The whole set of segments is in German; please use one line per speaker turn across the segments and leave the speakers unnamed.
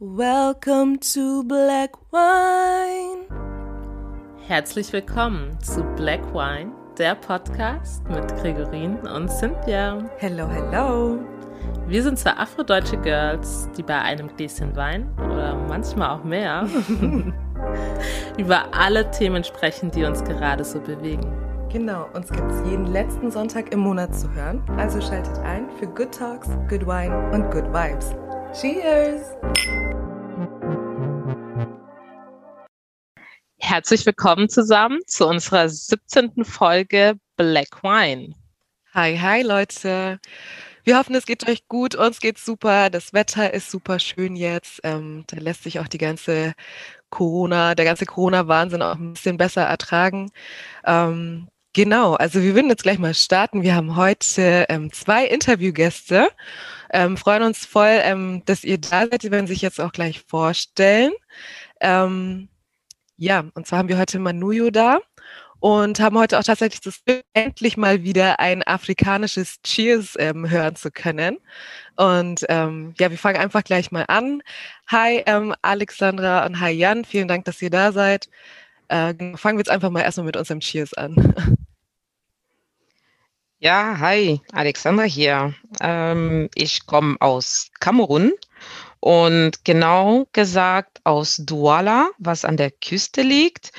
Welcome to Black Wine.
Herzlich willkommen zu Black Wine, der Podcast mit Gregorin und Cynthia.
Hello, hello.
Wir sind zwei afrodeutsche Girls, die bei einem Gläschen Wein oder manchmal auch mehr über alle Themen sprechen, die uns gerade so bewegen.
Genau, uns gibt es jeden letzten Sonntag im Monat zu hören. Also schaltet ein für Good Talks, Good Wine und Good Vibes. Cheers!
Herzlich willkommen zusammen zu unserer 17. Folge Black Wine.
Hi, hi Leute. Wir hoffen, es geht euch gut. Uns geht's super. Das Wetter ist super schön jetzt. Ähm, da lässt sich auch die ganze Corona, der ganze Corona-Wahnsinn auch ein bisschen besser ertragen. Ähm, genau, also wir würden jetzt gleich mal starten. Wir haben heute ähm, zwei Interviewgäste. Ähm, freuen uns voll, ähm, dass ihr da seid. Sie werden sich jetzt auch gleich vorstellen. Ähm, ja, und zwar haben wir heute Manuyo da und haben heute auch tatsächlich das Glück, endlich mal wieder ein afrikanisches Cheers ähm, hören zu können. Und ähm, ja, wir fangen einfach gleich mal an. Hi ähm, Alexandra und hi Jan, vielen Dank, dass ihr da seid. Äh, fangen wir jetzt einfach mal erstmal mit unserem Cheers an.
Ja, hi, Alexandra hier. Ähm, ich komme aus Kamerun und genau gesagt aus Douala, was an der Küste liegt.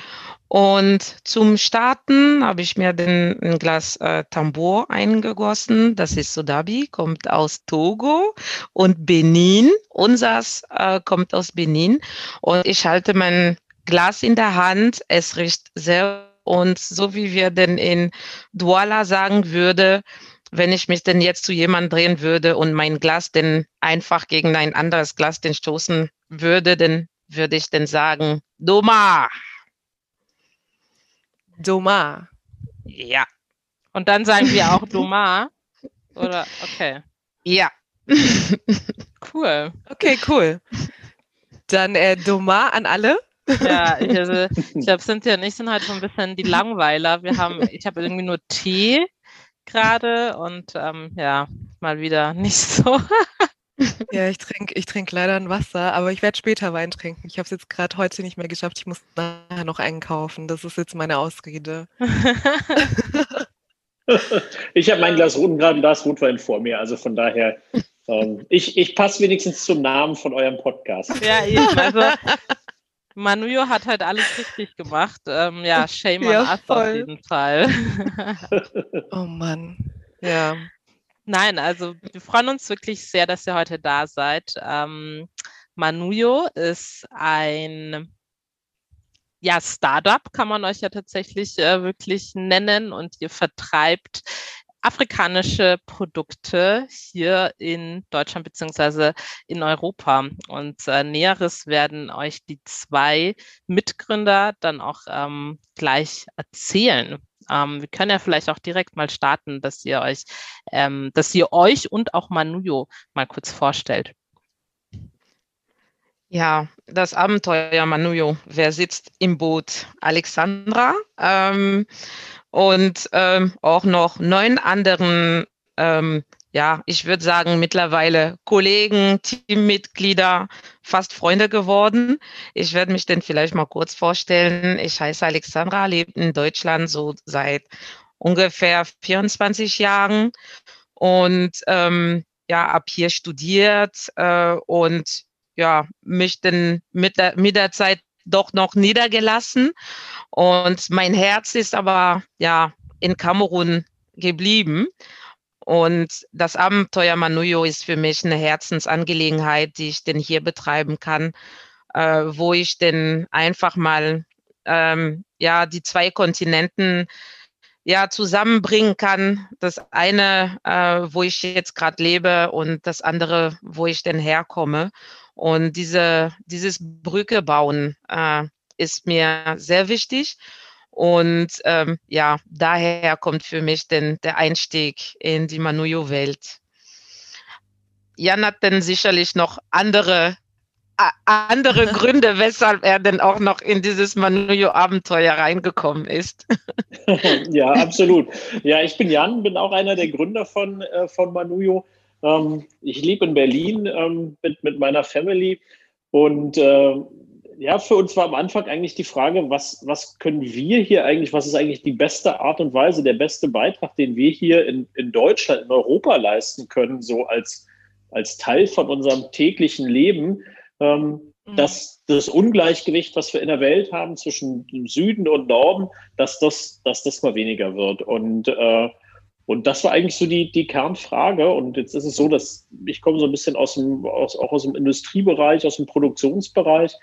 Und zum Starten habe ich mir den, ein Glas äh, Tambour eingegossen. Das ist Sodabi, kommt aus Togo und Benin. Unsers äh, kommt aus Benin. Und ich halte mein Glas in der Hand. Es riecht sehr und so wie wir denn in Douala sagen würde, wenn ich mich denn jetzt zu jemandem drehen würde und mein Glas denn einfach gegen ein anderes Glas den stoßen würde, dann würde ich denn sagen, Doma.
Doma.
Ja.
Und dann sagen wir auch Doma. Oder okay.
Ja.
cool.
Okay, cool. Dann äh, Doma an alle.
Ja, ich, also, ich glaube, Cynthia und ich sind halt so ein bisschen die Langweiler. Wir haben, ich habe irgendwie nur Tee gerade und ähm, ja, mal wieder nicht so.
ja, ich trinke ich trink leider ein Wasser, aber ich werde später Wein trinken. Ich habe es jetzt gerade heute nicht mehr geschafft. Ich muss nachher noch einkaufen. Das ist jetzt meine Ausrede.
ich habe mein Glas, ein Glas Rotwein vor mir, also von daher, ähm, ich, ich passe wenigstens zum Namen von eurem Podcast.
Ja, eben. Also Manujo hat halt alles richtig gemacht. Ähm, ja, shame on ja, us voll. auf jeden Fall.
oh Mann. Ja.
Nein, also wir freuen uns wirklich sehr, dass ihr heute da seid. Ähm, Manujo ist ein ja, Startup, kann man euch ja tatsächlich äh, wirklich nennen und ihr vertreibt afrikanische Produkte hier in Deutschland beziehungsweise in Europa. Und äh, Näheres werden euch die zwei Mitgründer dann auch ähm, gleich erzählen. Ähm, wir können ja vielleicht auch direkt mal starten, dass ihr euch, ähm, dass ihr euch und auch Manuyo mal kurz vorstellt.
Ja, das Abenteuer Manuyo. Wer sitzt im Boot? Alexandra. Ähm, und ähm, auch noch neun anderen, ähm, ja, ich würde sagen, mittlerweile Kollegen, Teammitglieder, fast Freunde geworden. Ich werde mich denn vielleicht mal kurz vorstellen. Ich heiße Alexandra, lebe in Deutschland so seit ungefähr 24 Jahren und ähm, ja, ab hier studiert äh, und ja, mich dann mit der, mit der Zeit doch noch niedergelassen. Und mein Herz ist aber ja in Kamerun geblieben. Und das Abenteuer Manuyo ist für mich eine Herzensangelegenheit, die ich denn hier betreiben kann, äh, wo ich denn einfach mal ähm, ja die zwei Kontinenten ja zusammenbringen kann. Das eine, äh, wo ich jetzt gerade lebe und das andere, wo ich denn herkomme. Und diese, dieses Brücke bauen äh, ist mir sehr wichtig. Und ähm, ja, daher kommt für mich denn der Einstieg in die Manuyo-Welt. Jan hat dann sicherlich noch andere, andere Gründe, weshalb er denn auch noch in dieses Manuyo-Abenteuer reingekommen ist.
ja, absolut. Ja, ich bin Jan, bin auch einer der Gründer von, äh, von Manuyo. Ähm, ich lebe in Berlin ähm, mit, mit meiner Family Und äh, ja, für uns war am Anfang eigentlich die Frage, was, was können wir hier eigentlich, was ist eigentlich die beste Art und Weise, der beste Beitrag, den wir hier in, in Deutschland, in Europa leisten können, so als, als Teil von unserem täglichen Leben, ähm, mhm. dass das Ungleichgewicht, was wir in der Welt haben zwischen Süden und Norden, dass das, dass das mal weniger wird. Und, äh, und das war eigentlich so die, die Kernfrage. Und jetzt ist es so, dass ich komme so ein bisschen aus dem, aus, auch aus dem Industriebereich, aus dem Produktionsbereich.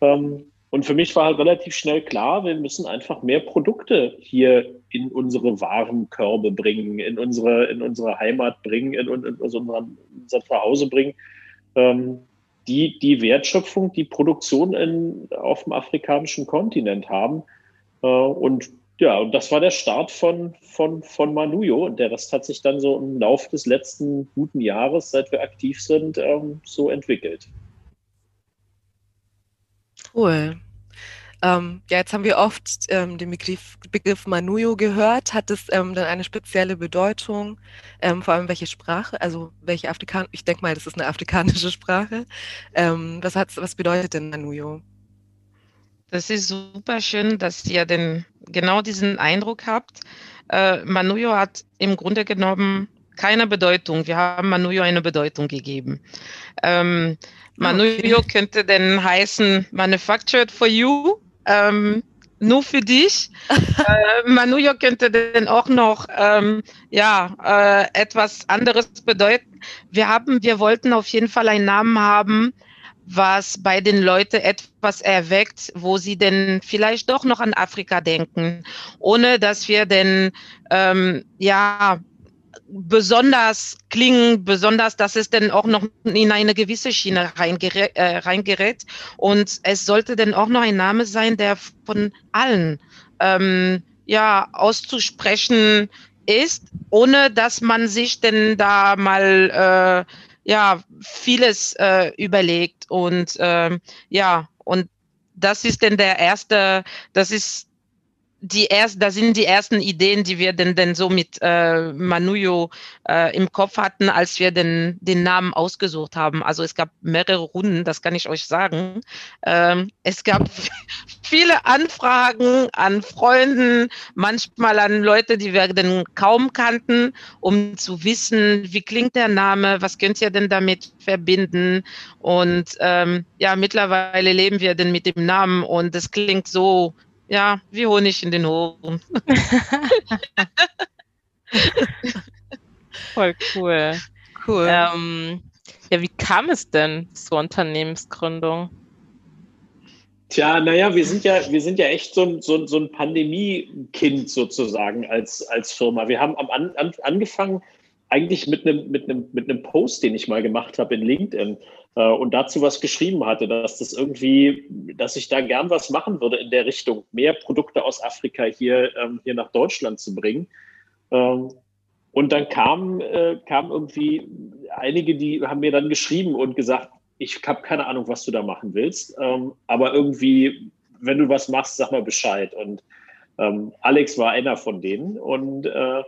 Ähm, und für mich war halt relativ schnell klar, wir müssen einfach mehr Produkte hier in unsere Warenkörbe bringen, in unsere, in unsere Heimat bringen, in, in, in unser, unser Zuhause bringen, ähm, die die Wertschöpfung, die Produktion in, auf dem afrikanischen Kontinent haben. Äh, und ja, und das war der Start von, von, von Manuyo. Und der Rest hat sich dann so im Laufe des letzten guten Jahres, seit wir aktiv sind, ähm, so entwickelt.
Cool. Ähm, ja, jetzt haben wir oft ähm, den Begriff, Begriff Manuyo gehört. Hat es ähm, dann eine spezielle Bedeutung? Ähm, vor allem welche Sprache? Also welche Afrikan? Ich denke mal, das ist eine afrikanische Sprache. Ähm, was, hat's, was bedeutet denn Manuyo?
Das ist super schön, dass ihr den, genau diesen Eindruck habt. Äh, Manuyo hat im Grunde genommen keine Bedeutung. Wir haben Manuyo eine Bedeutung gegeben. Ähm, Manuyo okay. könnte denn heißen Manufactured for You, ähm, nur für dich. äh, Manuyo könnte denn auch noch ähm, ja äh, etwas anderes bedeuten. Wir haben, wir wollten auf jeden Fall einen Namen haben, was bei den Leuten etwas erweckt, wo sie denn vielleicht doch noch an Afrika denken, ohne dass wir denn ähm, ja besonders klingen, besonders, dass es dann auch noch in eine gewisse Schiene reingerät, äh, reingerät. Und es sollte dann auch noch ein Name sein, der von allen ähm, ja auszusprechen ist, ohne dass man sich denn da mal äh, ja vieles äh, überlegt. Und äh, ja, und das ist denn der erste, das ist die erst, da sind die ersten Ideen, die wir denn, denn so mit äh, Manuyo äh, im Kopf hatten, als wir den, den Namen ausgesucht haben. Also es gab mehrere Runden, das kann ich euch sagen. Ähm, es gab viele Anfragen an Freunden, manchmal an Leute, die wir denn kaum kannten, um zu wissen, wie klingt der Name, was könnt ihr denn damit verbinden? Und ähm, ja, mittlerweile leben wir denn mit dem Namen und es klingt so ja, wie Honig in den Ohren.
Voll cool. Cool. Ähm, ja, wie kam es denn zur Unternehmensgründung?
Tja, naja, wir sind ja, wir sind ja echt so ein, so, so ein Pandemie-Kind sozusagen als, als Firma. Wir haben am an, angefangen eigentlich mit einem, mit, einem, mit einem Post, den ich mal gemacht habe in LinkedIn und dazu was geschrieben hatte, dass das irgendwie, dass ich da gern was machen würde in der Richtung, mehr Produkte aus Afrika hier, ähm, hier nach Deutschland zu bringen. Ähm, und dann kamen äh, kam irgendwie einige, die haben mir dann geschrieben und gesagt, ich habe keine Ahnung, was du da machen willst, ähm, aber irgendwie, wenn du was machst, sag mal Bescheid. Und Alex war einer von denen und äh,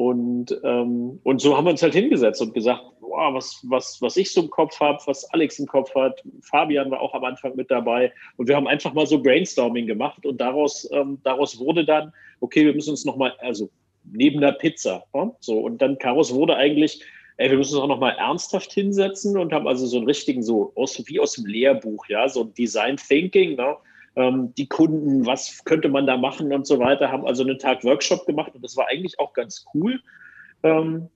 und, ähm, und so haben wir uns halt hingesetzt und gesagt, boah, was, was, was ich so im Kopf habe, was Alex im Kopf hat. Fabian war auch am Anfang mit dabei. Und wir haben einfach mal so Brainstorming gemacht und daraus, ähm, daraus wurde dann, okay, wir müssen uns nochmal, also neben der Pizza, ja, so. Und dann daraus wurde eigentlich, ey, wir müssen uns auch nochmal ernsthaft hinsetzen und haben also so einen richtigen, so aus, wie aus dem Lehrbuch, ja, so Design Thinking, ne? Ähm, die Kunden, was könnte man da machen und so weiter, haben also einen Tag Workshop gemacht und das war eigentlich auch ganz cool. Ähm,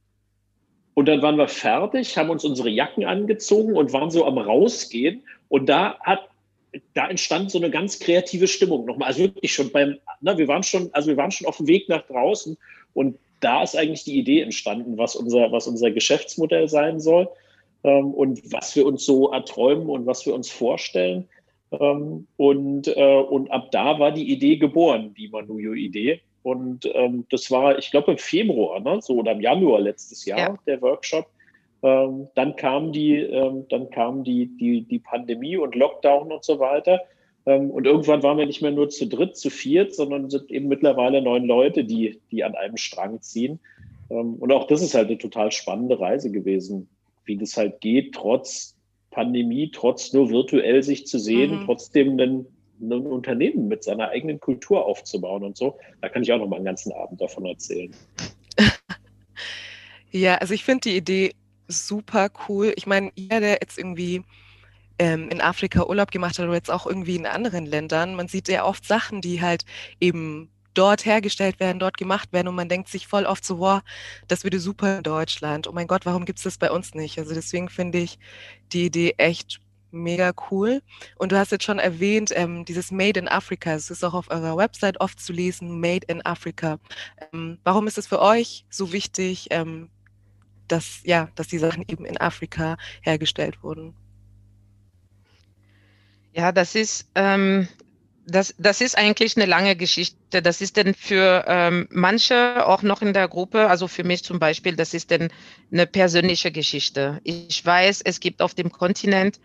und dann waren wir fertig, haben uns unsere Jacken angezogen und waren so am Rausgehen. Und da hat, da entstand so eine ganz kreative Stimmung nochmal. Also wirklich schon beim, na, wir waren schon, also wir waren schon auf dem Weg nach draußen und da ist eigentlich die Idee entstanden, was unser, was unser Geschäftsmodell sein soll ähm, und was wir uns so erträumen und was wir uns vorstellen. Ähm, und, äh, und ab da war die Idee geboren, die Manuyo-Idee. Und ähm, das war, ich glaube, im Februar, ne? so oder im Januar letztes Jahr, ja. der Workshop. Ähm, dann kam die, ähm, dann kam die, die, die Pandemie und Lockdown und so weiter. Ähm, und irgendwann waren wir nicht mehr nur zu dritt, zu viert, sondern sind eben mittlerweile neun Leute, die, die an einem Strang ziehen. Ähm, und auch das ist halt eine total spannende Reise gewesen, wie das halt geht, trotz Pandemie, trotz nur virtuell sich zu sehen, mhm. trotzdem ein, ein, Unternehmen mit seiner eigenen Kultur aufzubauen und so. Da kann ich auch noch mal einen ganzen Abend davon erzählen.
ja, also ich finde die Idee super cool. Ich meine, jeder, der jetzt irgendwie ähm, in Afrika Urlaub gemacht hat oder jetzt auch irgendwie in anderen Ländern, man sieht ja oft Sachen, die halt eben dort hergestellt werden, dort gemacht werden und man denkt sich voll oft so, wow, das würde super in Deutschland. Oh mein Gott, warum gibt es das bei uns nicht? Also deswegen finde ich die Idee echt mega cool. Und du hast jetzt schon erwähnt, ähm, dieses Made in Africa, es ist auch auf eurer Website oft zu lesen, Made in Africa. Ähm, warum ist es für euch so wichtig, ähm, dass, ja, dass die Sachen eben in Afrika hergestellt wurden?
Ja, das ist, ähm, das, das ist eigentlich eine lange Geschichte. Das ist denn für ähm, manche auch noch in der Gruppe, also für mich zum Beispiel, das ist denn eine persönliche Geschichte. Ich weiß, es gibt auf dem Kontinent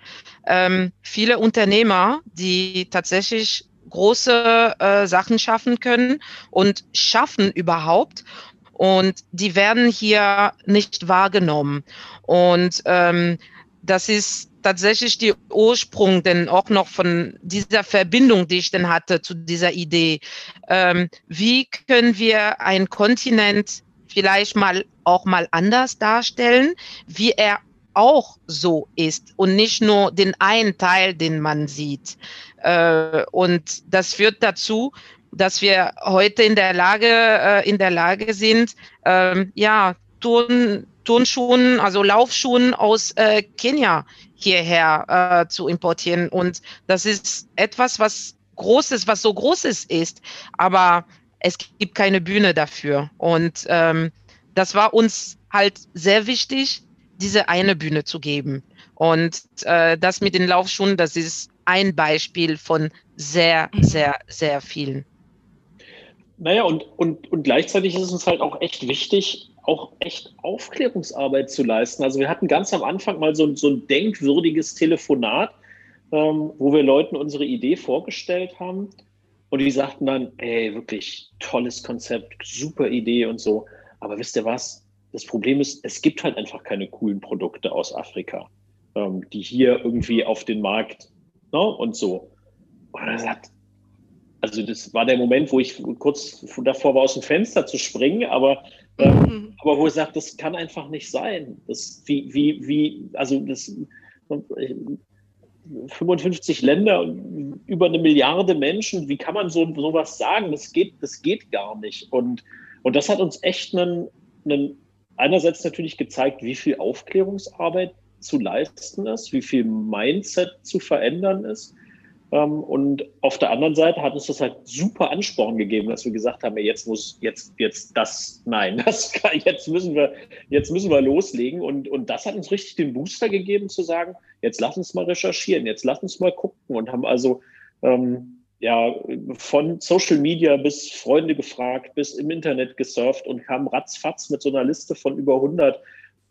ähm, viele Unternehmer, die tatsächlich große äh, Sachen schaffen können und schaffen überhaupt. Und die werden hier nicht wahrgenommen. Und ähm, das ist tatsächlich die Ursprung denn auch noch von dieser Verbindung, die ich denn hatte zu dieser Idee. Ähm, wie können wir einen Kontinent vielleicht mal auch mal anders darstellen, wie er auch so ist und nicht nur den einen Teil, den man sieht. Äh, und das führt dazu, dass wir heute in der Lage, äh, in der Lage sind, ähm, ja, Turn, Turnschuhen, also Laufschuhen aus äh, Kenia hierher äh, zu importieren. Und das ist etwas, was Großes, was so Großes ist, aber es gibt keine Bühne dafür. Und ähm, das war uns halt sehr wichtig, diese eine Bühne zu geben. Und äh, das mit den Laufschuhen, das ist ein Beispiel von sehr, sehr, sehr vielen.
Naja, und, und, und gleichzeitig ist es uns halt auch echt wichtig, auch echt Aufklärungsarbeit zu leisten. Also wir hatten ganz am Anfang mal so, so ein denkwürdiges Telefonat, ähm, wo wir Leuten unsere Idee vorgestellt haben. Und die sagten dann, ey, wirklich tolles Konzept, super Idee und so. Aber wisst ihr was? Das Problem ist, es gibt halt einfach keine coolen Produkte aus Afrika, ähm, die hier irgendwie auf den Markt ne, und so. Und er sagt, also das war der Moment, wo ich kurz davor war, aus dem Fenster zu springen, aber ähm, aber wo er sagt, das kann einfach nicht sein. Das, wie, wie, wie, also das 55 Länder, über eine Milliarde Menschen, wie kann man so sowas sagen? Das geht, das geht gar nicht. Und, und das hat uns echt einen, einen, einerseits natürlich gezeigt, wie viel Aufklärungsarbeit zu leisten ist, wie viel Mindset zu verändern ist und auf der anderen Seite hat uns das halt super Ansporn gegeben, dass wir gesagt haben, jetzt muss, jetzt, jetzt das, nein, das kann, jetzt müssen wir, jetzt müssen wir loslegen. Und, und das hat uns richtig den Booster gegeben, zu sagen, jetzt lass uns mal recherchieren, jetzt lass uns mal gucken und haben also, ähm, ja, von Social Media bis Freunde gefragt, bis im Internet gesurft und kamen ratzfatz mit so einer Liste von über 100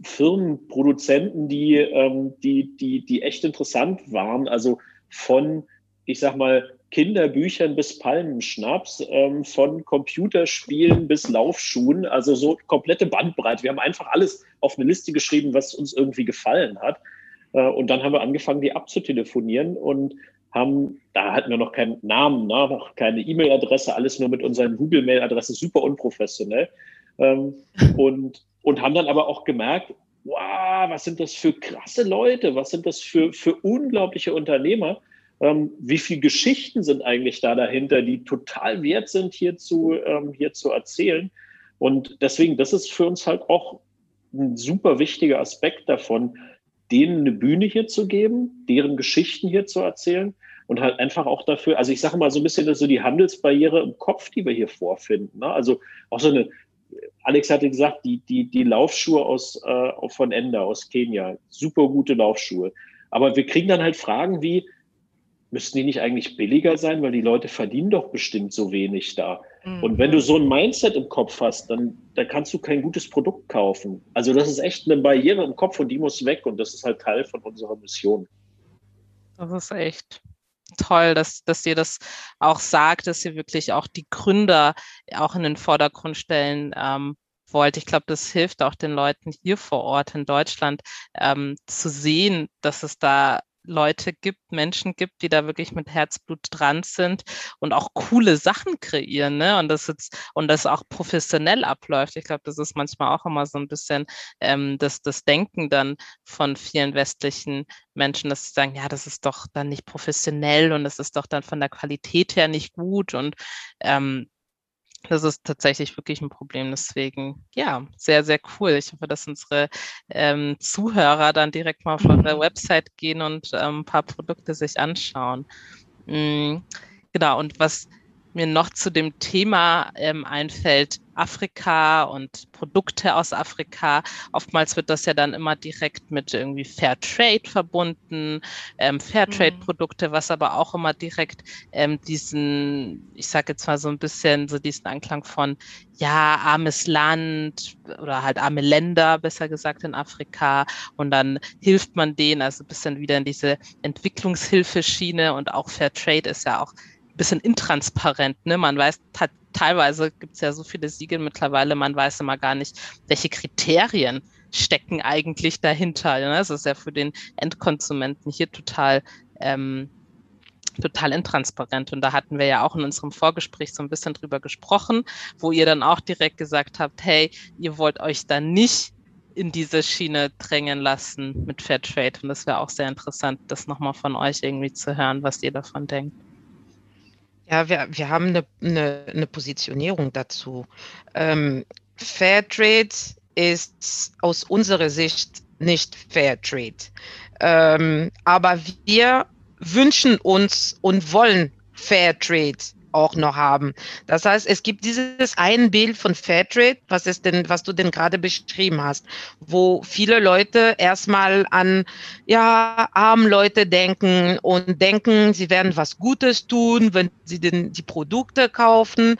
Firmen, Produzenten, die, ähm, die, die, die echt interessant waren. Also von ich sag mal, Kinderbüchern bis Palmenschnaps, ähm, von Computerspielen bis Laufschuhen, also so komplette Bandbreite. Wir haben einfach alles auf eine Liste geschrieben, was uns irgendwie gefallen hat. Äh, und dann haben wir angefangen, die abzutelefonieren und haben, da hatten wir noch keinen Namen, ne, noch keine E-Mail-Adresse, alles nur mit unseren Google-Mail-Adressen, super unprofessionell. Ähm, und, und haben dann aber auch gemerkt, wow, was sind das für krasse Leute, was sind das für, für unglaubliche Unternehmer ähm, wie viele Geschichten sind eigentlich da dahinter, die total wert sind, hier zu, ähm, hier zu erzählen. Und deswegen, das ist für uns halt auch ein super wichtiger Aspekt davon, denen eine Bühne hier zu geben, deren Geschichten hier zu erzählen und halt einfach auch dafür, also ich sage mal so ein bisschen so die Handelsbarriere im Kopf, die wir hier vorfinden. Ne? Also auch so eine, Alex hatte gesagt, die, die, die Laufschuhe aus, äh, von Ender aus Kenia, super gute Laufschuhe. Aber wir kriegen dann halt Fragen wie, müssten die nicht eigentlich billiger sein, weil die Leute verdienen doch bestimmt so wenig da. Mhm. Und wenn du so ein Mindset im Kopf hast, dann, dann kannst du kein gutes Produkt kaufen. Also das ist echt eine Barriere im Kopf und die muss weg und das ist halt Teil von unserer Mission.
Das ist echt toll, dass, dass ihr das auch sagt, dass ihr wirklich auch die Gründer auch in den Vordergrund stellen ähm, wollt. Ich glaube, das hilft auch den Leuten hier vor Ort in Deutschland ähm, zu sehen, dass es da Leute gibt, Menschen gibt, die da wirklich mit Herzblut dran sind und auch coole Sachen kreieren, ne? Und das jetzt und das auch professionell abläuft. Ich glaube, das ist manchmal auch immer so ein bisschen ähm, das, das Denken dann von vielen westlichen Menschen, dass sie sagen, ja, das ist doch dann nicht professionell und das ist doch dann von der Qualität her nicht gut und ähm, das ist tatsächlich wirklich ein Problem. Deswegen, ja, sehr, sehr cool. Ich hoffe, dass unsere ähm, Zuhörer dann direkt mal auf eure Website gehen und ähm, ein paar Produkte sich anschauen. Mhm. Genau, und was mir noch zu dem Thema ähm, einfällt, Afrika und Produkte aus Afrika. Oftmals wird das ja dann immer direkt mit irgendwie Fair Trade verbunden, ähm, Fairtrade-Produkte, mhm. was aber auch immer direkt ähm, diesen, ich sage jetzt mal so ein bisschen so diesen Anklang von, ja, armes Land oder halt arme Länder, besser gesagt in Afrika. Und dann hilft man denen, also ein bisschen wieder in diese Entwicklungshilfeschiene und auch Fair Trade ist ja auch bisschen intransparent. Ne? Man weiß, teilweise gibt es ja so viele Siegel mittlerweile, man weiß immer gar nicht, welche Kriterien stecken eigentlich dahinter. Ne? Das ist ja für den Endkonsumenten hier total ähm, total intransparent. Und da hatten wir ja auch in unserem Vorgespräch so ein bisschen drüber gesprochen, wo ihr dann auch direkt gesagt habt, hey, ihr wollt euch da nicht in diese Schiene drängen lassen mit Fairtrade. Und das wäre auch sehr interessant, das nochmal von euch irgendwie zu hören, was ihr davon denkt.
Ja, wir, wir haben eine, eine, eine Positionierung dazu. Ähm, Fairtrade ist aus unserer Sicht nicht Fairtrade. Ähm, aber wir wünschen uns und wollen Fairtrade auch noch haben. Das heißt, es gibt dieses ein Bild von Fairtrade, was ist denn, was du denn gerade beschrieben hast, wo viele Leute erstmal an ja armen Leute denken und denken, sie werden was Gutes tun, wenn sie denn die Produkte kaufen.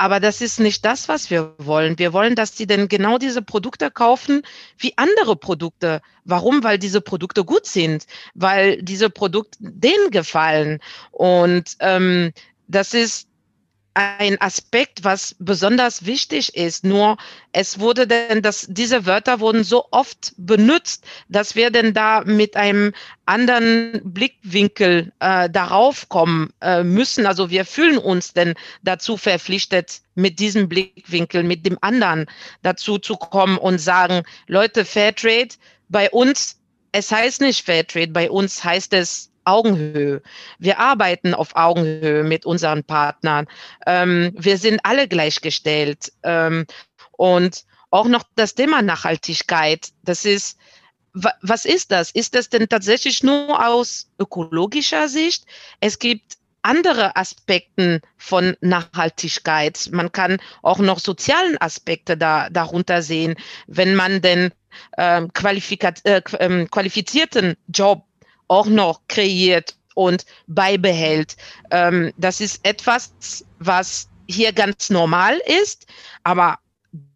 Aber das ist nicht das, was wir wollen. Wir wollen, dass sie denn genau diese Produkte kaufen wie andere Produkte. Warum? Weil diese Produkte gut sind, weil diese Produkte denen gefallen. Und ähm, das ist ein Aspekt, was besonders wichtig ist. Nur es wurde denn, dass diese Wörter wurden so oft benutzt, dass wir denn da mit einem anderen Blickwinkel äh, darauf kommen äh, müssen. Also wir fühlen uns denn dazu verpflichtet, mit diesem Blickwinkel, mit dem anderen dazu zu kommen und sagen, Leute, Fairtrade, bei uns, es heißt nicht Fairtrade, bei uns heißt es Augenhöhe. Wir arbeiten auf Augenhöhe mit unseren Partnern. Ähm, wir sind alle gleichgestellt. Ähm, und auch noch das Thema Nachhaltigkeit. Das ist, was ist das? Ist das denn tatsächlich nur aus ökologischer Sicht? Es gibt andere Aspekte von Nachhaltigkeit. Man kann auch noch sozialen Aspekte da, darunter sehen, wenn man den ähm, äh, ähm, qualifizierten Job auch noch kreiert und beibehält. Ähm, das ist etwas, was hier ganz normal ist, aber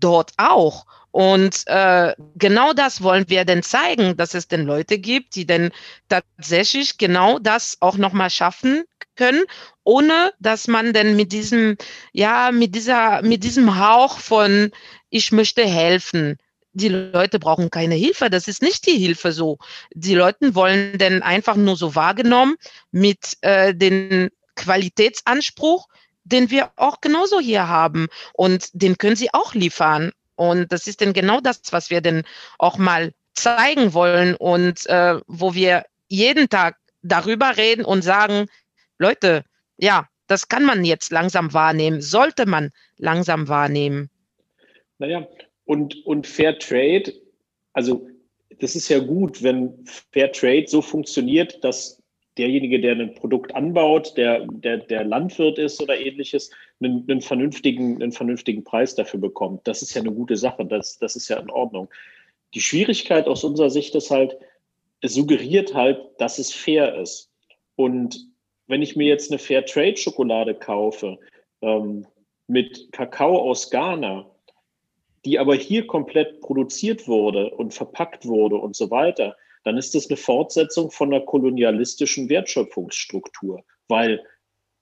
dort auch. Und äh, genau das wollen wir denn zeigen, dass es denn Leute gibt, die denn tatsächlich genau das auch nochmal schaffen können, ohne dass man denn mit diesem, ja, mit dieser, mit diesem Hauch von ich möchte helfen, die Leute brauchen keine Hilfe. Das ist nicht die Hilfe so. Die Leute wollen denn einfach nur so wahrgenommen mit äh, den Qualitätsanspruch, den wir auch genauso hier haben. Und den können sie auch liefern. Und das ist denn genau das, was wir denn auch mal zeigen wollen und äh, wo wir jeden Tag darüber reden und sagen, Leute, ja, das kann man jetzt langsam wahrnehmen, sollte man langsam wahrnehmen.
Naja, und, und Fair Trade, also das ist ja gut, wenn Fair Trade so funktioniert, dass derjenige, der ein Produkt anbaut, der, der, der Landwirt ist oder ähnliches, einen, einen, vernünftigen, einen vernünftigen Preis dafür bekommt. Das ist ja eine gute Sache, das, das ist ja in Ordnung. Die Schwierigkeit aus unserer Sicht ist halt, es suggeriert halt, dass es fair ist. Und wenn ich mir jetzt eine Fair Trade Schokolade kaufe ähm, mit Kakao aus Ghana, die aber hier komplett produziert wurde und verpackt wurde und so weiter, dann ist das eine Fortsetzung von einer kolonialistischen Wertschöpfungsstruktur, weil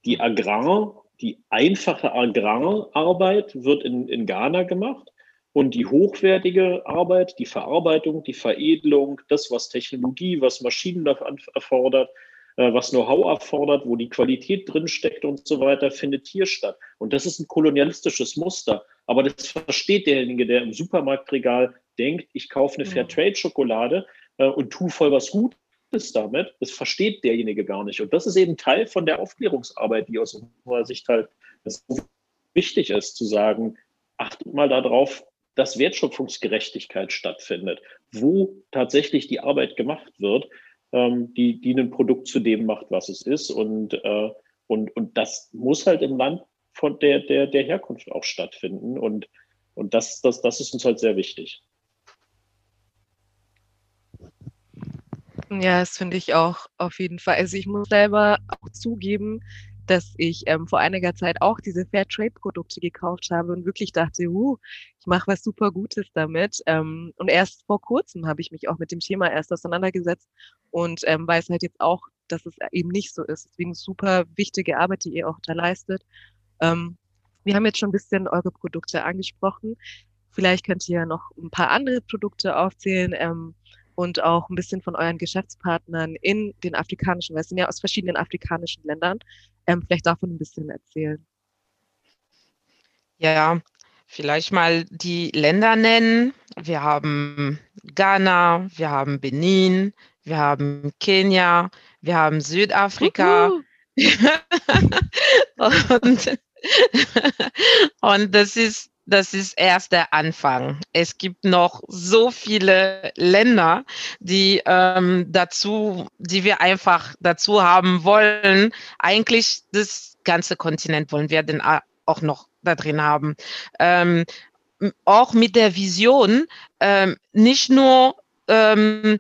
die Agrar, die einfache Agrararbeit wird in, in Ghana gemacht und die hochwertige Arbeit, die Verarbeitung, die Veredelung, das, was Technologie, was Maschinen erfordert, äh, was Know-how erfordert, wo die Qualität drinsteckt und so weiter, findet hier statt. Und das ist ein kolonialistisches Muster. Aber das versteht derjenige, der im Supermarktregal denkt, ich kaufe eine Fairtrade-Schokolade äh, und tue voll was Gutes damit. Das versteht derjenige gar nicht. Und das ist eben Teil von der Aufklärungsarbeit, die aus unserer Sicht halt wichtig ist, zu sagen, achtet mal darauf, dass Wertschöpfungsgerechtigkeit stattfindet, wo tatsächlich die Arbeit gemacht wird, ähm, die, die ein Produkt zu dem macht, was es ist. Und, äh, und, und das muss halt im Land von der, der, der Herkunft auch stattfinden. Und, und das, das, das ist uns halt sehr wichtig.
Ja, das finde ich auch auf jeden Fall. Also ich muss selber auch zugeben, dass ich ähm, vor einiger Zeit auch diese Fairtrade-Produkte gekauft habe und wirklich dachte, uh, ich mache was super Gutes damit. Ähm, und erst vor kurzem habe ich mich auch mit dem Thema erst auseinandergesetzt und ähm, weiß halt jetzt auch, dass es eben nicht so ist. Deswegen super wichtige Arbeit, die ihr auch da leistet. Ähm, wir haben jetzt schon ein bisschen eure Produkte angesprochen. Vielleicht könnt ihr noch ein paar andere Produkte aufzählen. Ähm, und auch ein bisschen von euren Geschäftspartnern in den afrikanischen, weil es sind ja aus verschiedenen afrikanischen Ländern, ähm, vielleicht davon ein bisschen erzählen.
Ja, vielleicht mal die Länder nennen. Wir haben Ghana, wir haben Benin, wir haben Kenia, wir haben Südafrika. und, und das ist das ist erst der Anfang. Es gibt noch so viele Länder, die ähm, dazu, die wir einfach dazu haben wollen. Eigentlich das ganze Kontinent wollen wir denn auch noch da drin haben. Ähm, auch mit der Vision, ähm, nicht nur ähm,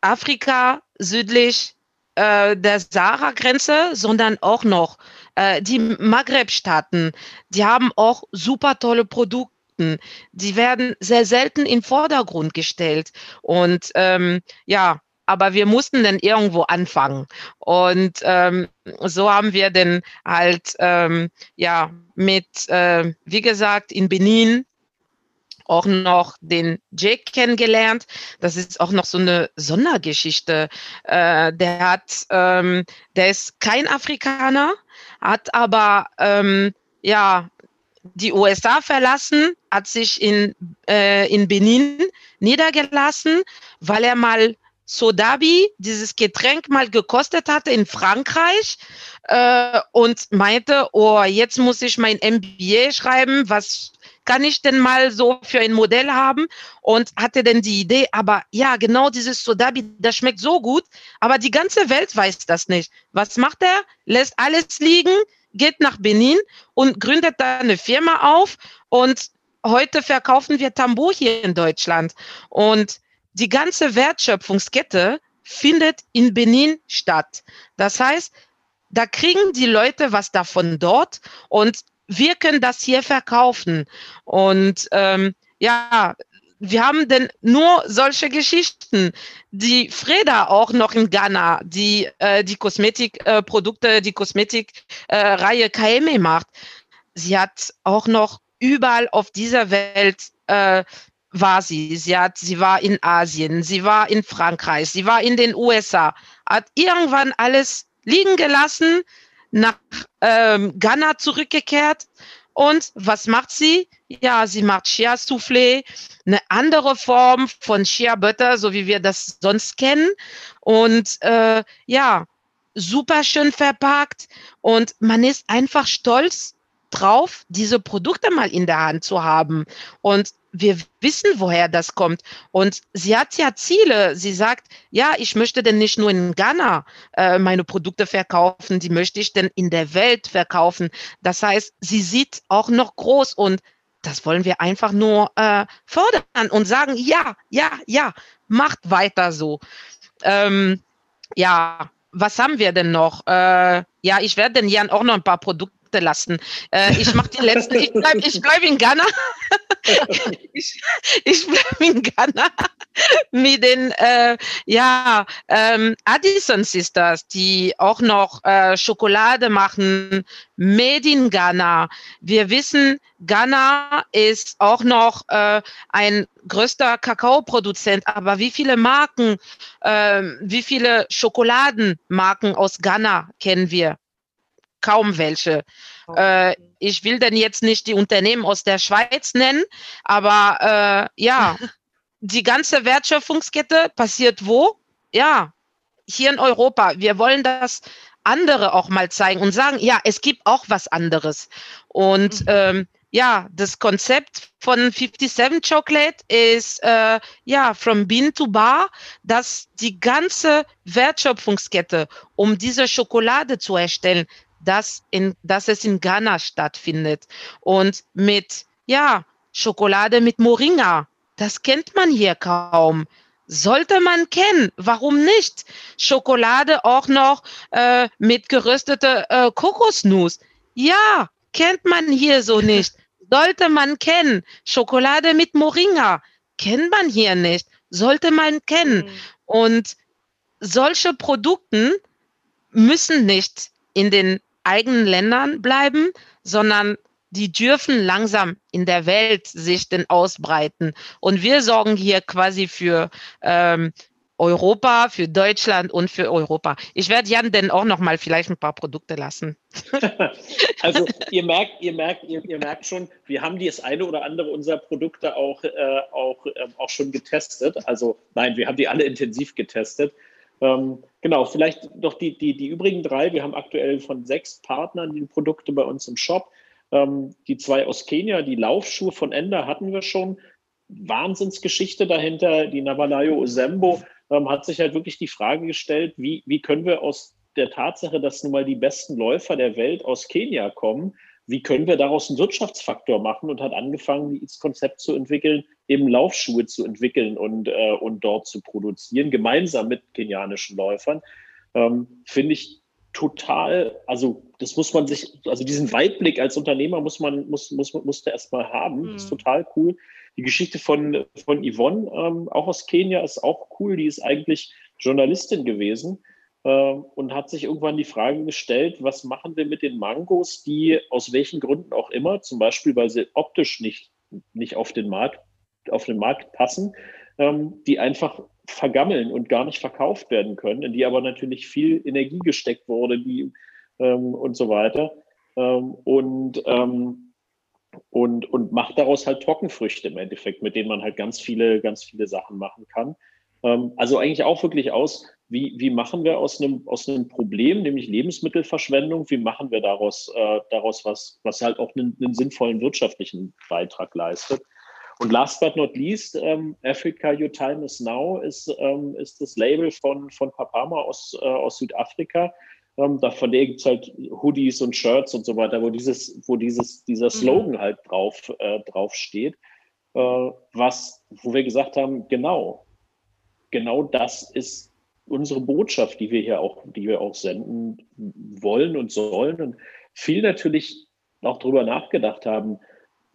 Afrika südlich äh, der Sahara-Grenze, sondern auch noch äh, die Maghreb-Staaten, die haben auch super tolle Produkte. Die werden sehr selten in Vordergrund gestellt. Und ähm, ja, aber wir mussten dann irgendwo anfangen. Und ähm, so haben wir dann halt, ähm, ja, mit, äh, wie gesagt, in Benin auch noch den Jake kennengelernt. Das ist auch noch so eine Sondergeschichte. Äh, der hat, ähm, der ist kein Afrikaner, hat aber ähm, ja die USA verlassen, hat sich in, äh, in Benin niedergelassen, weil er mal Sodabi, dieses Getränk mal gekostet hatte in Frankreich äh, und meinte, oh, jetzt muss ich mein MBA schreiben, was kann ich denn mal so für ein Modell haben? Und hatte denn die Idee, aber ja, genau dieses Sodabi, das schmeckt so gut, aber die ganze Welt weiß das nicht. Was macht er? Lässt alles liegen, geht nach Benin und gründet da eine Firma auf und heute verkaufen wir Tambo hier in Deutschland. Und die ganze Wertschöpfungskette findet in Benin statt. Das heißt, da kriegen die Leute was davon dort und wir können das hier verkaufen. Und ähm, ja, wir haben denn nur solche Geschichten. Die Freda auch noch in Ghana, die äh, die Kosmetikprodukte, äh, die Kosmetikreihe äh, KME macht. Sie hat auch noch überall auf dieser Welt äh, war sie. Sie hat, sie war in Asien, sie war in Frankreich, sie war in den USA, hat irgendwann alles liegen gelassen, nach ähm, Ghana zurückgekehrt. Und was macht sie? Ja, sie macht Chia Soufflé, eine andere Form von Chia Butter, so wie wir das sonst kennen. Und äh, ja, super schön verpackt. Und man ist einfach stolz drauf, diese Produkte mal in der Hand zu haben. Und wir wissen, woher das kommt. Und sie hat ja Ziele. Sie sagt, ja, ich möchte denn nicht nur in Ghana äh, meine Produkte verkaufen, die möchte ich denn in der Welt verkaufen. Das heißt, sie sieht auch noch groß und das wollen wir einfach nur äh, fördern und sagen, ja, ja, ja, macht weiter so. Ähm, ja, was haben wir denn noch? Äh, ja, ich werde den Jan auch noch ein paar Produkte Produkte lassen. Äh, ich mache die letzten, ich bleibe ich bleib in Ghana. ich ich bleibe in Ghana mit den äh, ja, ähm, Addison Sisters, die auch noch äh, Schokolade machen, made in Ghana. Wir wissen, Ghana ist auch noch äh, ein größter Kakaoproduzent, aber wie viele Marken, äh, wie viele Schokoladenmarken aus Ghana kennen wir? Kaum welche. Äh, ich will denn jetzt nicht die Unternehmen aus der Schweiz nennen, aber äh, ja, die ganze Wertschöpfungskette passiert wo? Ja, hier in Europa. Wir wollen das andere auch mal zeigen und sagen, ja, es gibt auch was anderes. Und mhm. ähm, ja, das Konzept von 57 Chocolate ist äh, ja from Bean to Bar, dass die ganze Wertschöpfungskette, um diese Schokolade zu erstellen, dass, in, dass es in Ghana stattfindet. Und mit ja, Schokolade mit Moringa, das kennt man hier kaum. Sollte man kennen. Warum nicht? Schokolade auch noch äh, mit gerösteter äh, Kokosnuss. Ja, kennt man hier so nicht. Sollte man kennen. Schokolade mit Moringa. Kennt man hier nicht. Sollte man kennen. Mhm. Und solche Produkte müssen nicht in den eigenen Ländern bleiben, sondern die dürfen langsam in der Welt sich denn ausbreiten. Und wir sorgen hier quasi für ähm, Europa, für Deutschland und für Europa. Ich werde Jan denn auch noch mal vielleicht ein paar Produkte lassen.
also ihr merkt, ihr merkt, ihr, ihr, merkt schon, wir haben das eine oder andere unserer Produkte auch, äh, auch, äh, auch schon getestet. Also nein, wir haben die alle intensiv getestet. Ähm, genau, vielleicht noch die, die, die übrigen drei. Wir haben aktuell von sechs Partnern die Produkte bei uns im Shop. Ähm, die zwei aus Kenia, die Laufschuhe von Ender hatten wir schon. Wahnsinnsgeschichte dahinter. Die Navalayo Osembo ähm, hat sich halt wirklich die Frage gestellt, wie, wie können wir aus der Tatsache, dass nun mal die besten Läufer der Welt aus Kenia kommen, wie können wir daraus einen Wirtschaftsfaktor machen und hat angefangen, das Konzept zu entwickeln, eben Laufschuhe zu entwickeln und, äh, und dort zu produzieren, gemeinsam mit kenianischen Läufern. Ähm, Finde ich total, also das muss man sich, also diesen Weitblick als Unternehmer muss man, muss, muss, musste erstmal haben. Mhm. Das ist total cool. Die Geschichte von, von Yvonne, ähm, auch aus Kenia, ist auch cool. Die ist eigentlich Journalistin gewesen und hat sich irgendwann die Frage gestellt, was machen wir mit den Mangos, die aus welchen Gründen auch immer, zum Beispiel, weil sie optisch nicht, nicht auf den Markt, auf den Markt passen, ähm, die einfach vergammeln und gar nicht verkauft werden können, in die aber natürlich viel Energie gesteckt wurde, die ähm, und so weiter. Ähm, und, ähm, und, und macht daraus halt Trockenfrüchte im Endeffekt, mit denen man halt ganz viele, ganz viele Sachen machen kann. Ähm, also eigentlich auch wirklich aus, wie, wie machen wir aus einem, aus einem Problem, nämlich Lebensmittelverschwendung, wie machen wir daraus, äh, daraus was, was halt auch einen, einen sinnvollen wirtschaftlichen Beitrag leistet. Und last but not least, ähm, Africa Your Time is Now ist, ähm, ist das Label von, von Papama aus, äh, aus Südafrika. Ähm, da, von der gibt es halt Hoodies und Shirts und so weiter, wo dieses, wo dieses, dieser mhm. Slogan mhm. halt drauf, äh, drauf steht. Äh, was, wo wir gesagt haben, genau, genau das ist unsere Botschaft, die wir hier auch, die wir auch senden wollen und sollen. Und viel natürlich auch darüber nachgedacht haben,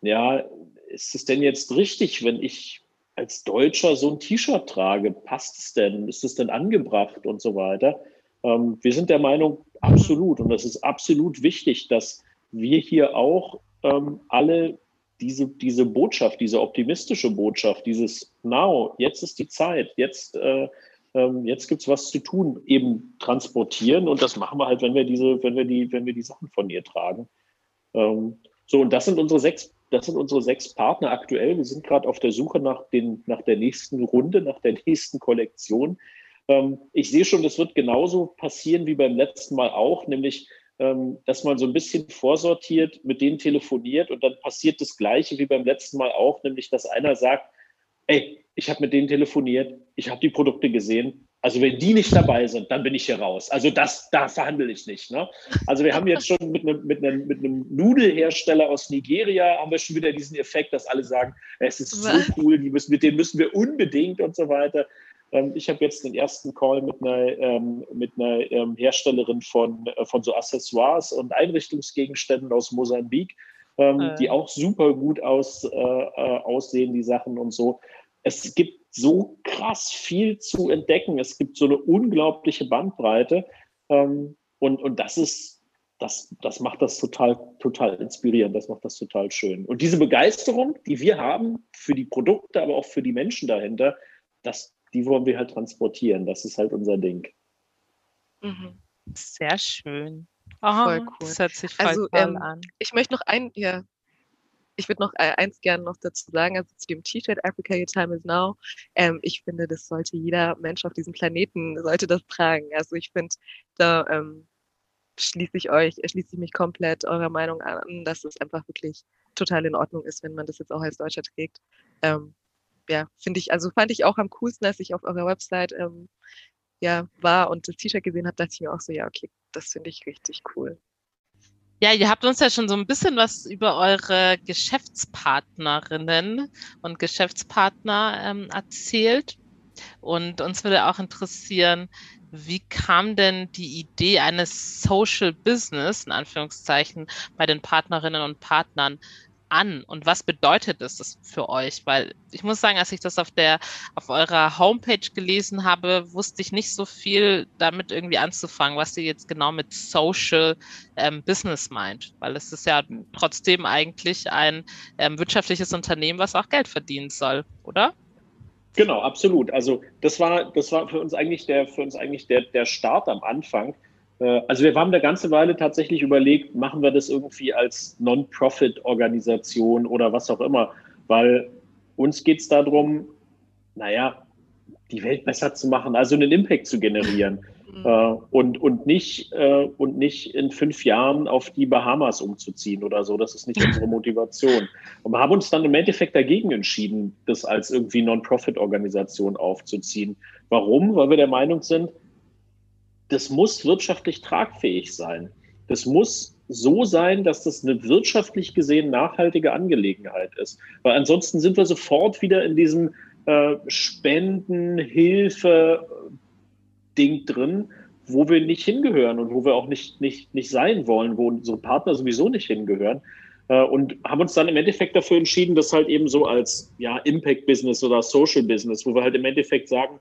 ja, ist es denn jetzt richtig, wenn ich als Deutscher so ein T-Shirt trage? Passt es denn? Ist es denn angebracht und so weiter? Ähm, wir sind der Meinung, absolut. Und das ist absolut wichtig, dass wir hier auch ähm, alle diese, diese Botschaft, diese optimistische Botschaft, dieses Now, jetzt ist die Zeit, jetzt, äh, ähm, jetzt gibt es was zu tun, eben transportieren. Und das machen wir halt, wenn wir diese, wenn wir die, wenn wir die Sachen von ihr tragen. Ähm, so, und das sind unsere sechs das sind unsere sechs Partner aktuell. Wir sind gerade auf der Suche nach, den, nach der nächsten Runde, nach der nächsten Kollektion. Ähm, ich sehe schon, das wird genauso passieren wie beim letzten Mal auch, nämlich, ähm, dass man so ein bisschen vorsortiert, mit denen telefoniert und dann passiert das Gleiche wie beim letzten Mal auch, nämlich, dass einer sagt, ey, ich habe mit denen telefoniert, ich habe die Produkte gesehen, also wenn die nicht dabei sind, dann bin ich hier raus. Also das, da verhandle ich nicht. Ne? Also wir haben jetzt schon mit einem, mit, einem, mit einem Nudelhersteller aus Nigeria haben wir schon wieder diesen Effekt, dass alle sagen, es ist so cool, müssen, mit denen müssen wir unbedingt und so weiter. Ähm, ich habe jetzt den ersten Call mit einer, ähm, mit einer ähm, Herstellerin von, äh, von so Accessoires und Einrichtungsgegenständen aus Mosambik, die auch super gut aus, äh, äh, aussehen, die Sachen und so. Es gibt so krass viel zu entdecken. Es gibt so eine unglaubliche Bandbreite. Ähm, und, und das ist, das, das macht das total, total inspirierend, das macht das total schön. Und diese Begeisterung, die wir haben für die Produkte, aber auch für die Menschen dahinter, das, die wollen wir halt transportieren. Das ist halt unser Ding.
Mhm. Sehr schön.
Oh, voll cool. Das hört sich voll also, ähm, an. Ich möchte noch ein, ja, ich würde noch äh, eins gerne noch dazu sagen, also zu dem T-Shirt Africa Your Time is Now. Ähm, ich finde, das sollte jeder Mensch auf diesem Planeten sollte das tragen. Also ich finde, da ähm, schließe ich euch, schließe ich mich komplett eurer Meinung an, dass es einfach wirklich total in Ordnung ist, wenn man das jetzt auch als Deutscher trägt. Ähm, ja, finde ich, also fand ich auch am coolsten, als ich auf eurer Website ähm, ja, war und das T-Shirt gesehen habe, dachte ich mir auch so, ja, okay, das finde ich richtig cool.
Ja, ihr habt uns ja schon so ein bisschen was über eure Geschäftspartnerinnen und Geschäftspartner ähm, erzählt. Und uns würde auch interessieren, wie kam denn die Idee eines Social Business, in Anführungszeichen, bei den Partnerinnen und Partnern an und was bedeutet es für euch? Weil ich muss sagen, als ich das auf der auf eurer Homepage gelesen habe, wusste ich nicht so viel damit irgendwie anzufangen, was ihr jetzt genau mit Social ähm, Business meint, weil es ist ja trotzdem eigentlich ein ähm, wirtschaftliches Unternehmen, was auch Geld verdienen soll, oder?
Genau, absolut. Also das war das war für uns eigentlich der für uns eigentlich der der Start am Anfang also wir haben eine ganze Weile tatsächlich überlegt, machen wir das irgendwie als Non-Profit-Organisation oder was auch immer, weil uns geht es darum, naja, die Welt besser zu machen, also einen Impact zu generieren mhm. äh, und, und, nicht, äh, und nicht in fünf Jahren auf die Bahamas umzuziehen oder so. Das ist nicht unsere Motivation. Und wir haben uns dann im Endeffekt dagegen entschieden, das als irgendwie Non-Profit-Organisation aufzuziehen. Warum? Weil wir der Meinung sind, das muss wirtschaftlich tragfähig sein. Das muss so sein, dass das eine wirtschaftlich gesehen nachhaltige Angelegenheit ist. Weil ansonsten sind wir sofort wieder in diesem äh, Spenden, Hilfe, Ding drin, wo wir nicht hingehören und wo wir auch nicht, nicht, nicht sein wollen, wo unsere Partner sowieso nicht hingehören. Äh, und haben uns dann im Endeffekt dafür entschieden, das halt eben so als ja, Impact-Business oder Social-Business, wo wir halt im Endeffekt sagen,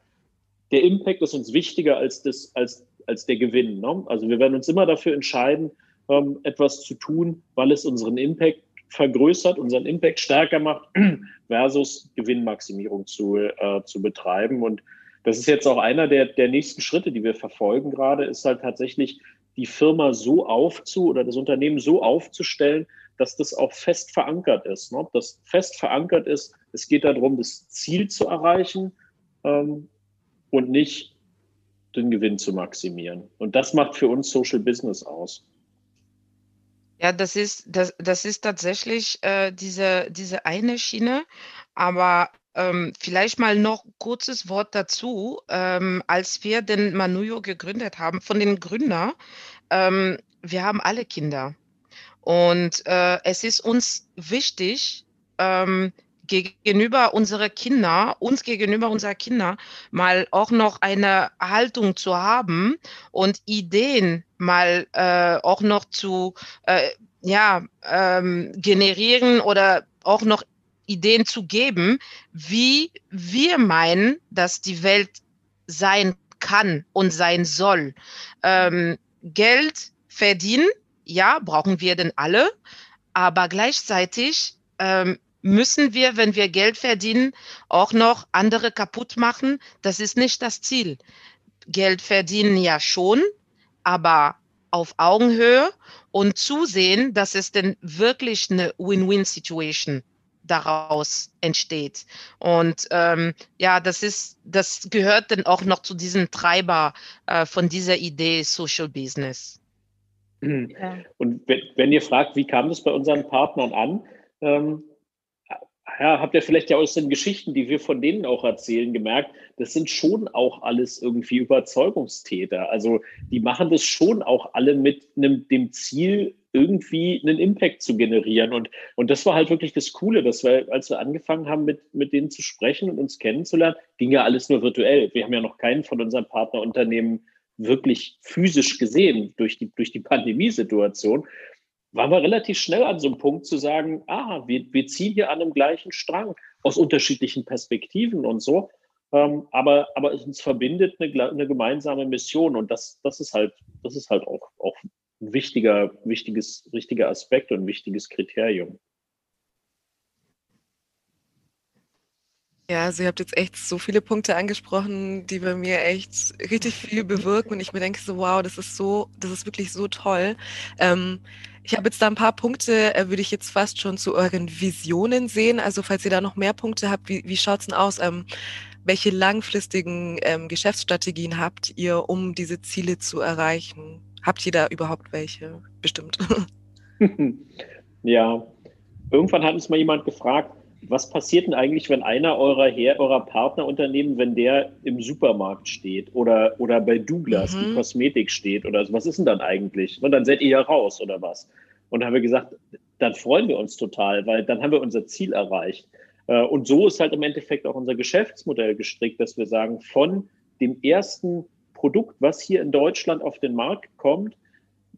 der Impact ist uns wichtiger als, das, als als der Gewinn. Ne? Also wir werden uns immer dafür entscheiden, ähm, etwas zu tun, weil es unseren Impact vergrößert, unseren Impact stärker macht, versus Gewinnmaximierung zu, äh, zu betreiben. Und das ist jetzt auch einer der, der nächsten Schritte, die wir verfolgen gerade, ist halt tatsächlich die Firma so aufzu oder das Unternehmen so aufzustellen, dass das auch fest verankert ist. Ne? Das fest verankert ist, es geht darum, das Ziel zu erreichen ähm, und nicht den Gewinn zu maximieren. Und das macht für uns Social Business aus.
Ja, das ist, das, das ist tatsächlich äh, diese, diese eine Schiene. Aber ähm, vielleicht mal noch kurzes Wort dazu. Ähm, als wir den Manuyo gegründet haben, von den Gründern, ähm, wir haben alle Kinder. Und äh, es ist uns wichtig, ähm, gegenüber unserer Kinder, uns gegenüber unserer Kinder mal auch noch eine Haltung zu haben und Ideen mal äh, auch noch zu äh, ja, ähm, generieren oder auch noch Ideen zu geben, wie wir meinen, dass die Welt sein kann und sein soll. Ähm, Geld verdienen, ja, brauchen wir denn alle, aber gleichzeitig ähm, müssen wir, wenn wir Geld verdienen, auch noch andere kaputt machen. Das ist nicht das Ziel. Geld verdienen ja schon, aber auf Augenhöhe und zusehen, dass es denn wirklich eine Win-Win-Situation daraus entsteht. Und ähm, ja, das ist, das gehört dann auch noch zu diesem Treiber äh, von dieser Idee Social Business.
Und wenn, wenn, ihr fragt, wie kam das bei unseren Partnern an, ähm, ja, habt ihr vielleicht ja aus den Geschichten, die wir von denen auch erzählen, gemerkt, das sind schon auch alles irgendwie Überzeugungstäter. Also die machen das schon auch alle mit einem, dem Ziel, irgendwie einen Impact zu generieren. Und, und das war halt wirklich das Coole, dass wir, als wir angefangen haben, mit, mit denen zu sprechen und uns kennenzulernen, ging ja alles nur virtuell. Wir haben ja noch keinen von unseren Partnerunternehmen wirklich physisch gesehen durch die, durch die Pandemiesituation. Waren wir relativ schnell an so einem Punkt zu sagen, ah, wir, wir ziehen hier an einem gleichen Strang aus unterschiedlichen Perspektiven und so. Ähm, aber, aber es uns verbindet eine, eine gemeinsame Mission und das, das ist halt, das ist halt auch, auch ein wichtiger, wichtiges, wichtiger Aspekt und ein wichtiges Kriterium.
Ja, also ihr habt jetzt echt so viele Punkte angesprochen, die bei mir echt richtig viel bewirken und ich mir denke so, wow, das ist so, das ist wirklich so toll. Ähm, ich habe jetzt da ein paar Punkte, äh, würde ich jetzt fast schon zu euren Visionen sehen. Also falls ihr da noch mehr Punkte habt, wie, wie schaut es denn aus? Ähm, welche langfristigen ähm, Geschäftsstrategien habt ihr, um diese Ziele zu erreichen? Habt ihr da überhaupt welche? Bestimmt.
ja, irgendwann hat uns mal jemand gefragt, was passiert denn eigentlich, wenn einer eurer, Her eurer Partnerunternehmen, wenn der im Supermarkt steht oder, oder bei Douglas mhm. die Kosmetik steht oder so, was ist denn dann eigentlich? Und dann seid ihr ja raus oder was? Und dann haben wir gesagt, dann freuen wir uns total, weil dann haben wir unser Ziel erreicht. Äh, und so ist halt im Endeffekt auch unser Geschäftsmodell gestrickt, dass wir sagen, von dem ersten Produkt, was hier in Deutschland auf den Markt kommt,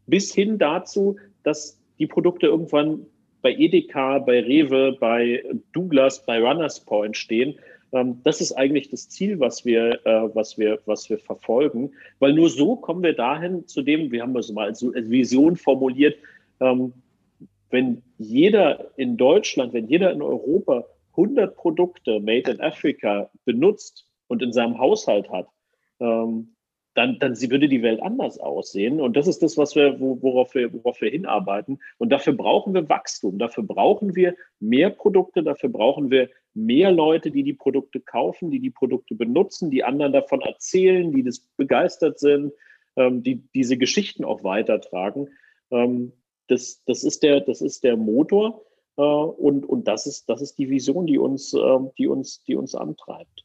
bis hin dazu, dass die Produkte irgendwann bei Edeka, bei Rewe, bei Douglas, bei Runners Point stehen. Ähm, das ist eigentlich das Ziel, was wir, äh, was wir, was wir verfolgen, weil nur so kommen wir dahin zu dem, wir haben es mal als Vision formuliert, ähm, wenn jeder in Deutschland, wenn jeder in Europa 100 Produkte made in Africa benutzt und in seinem Haushalt hat, ähm, dann, dann würde die Welt anders aussehen. Und das ist das, was wir, worauf wir, worauf wir hinarbeiten. Und dafür brauchen wir Wachstum. Dafür brauchen wir mehr Produkte. Dafür brauchen wir mehr Leute, die die Produkte kaufen, die die Produkte benutzen, die anderen davon erzählen, die das begeistert sind, ähm, die diese Geschichten auch weitertragen. Ähm, das, das, ist der, das ist der Motor. Äh, und und das, ist, das ist die Vision, die uns, äh, die uns, die uns antreibt.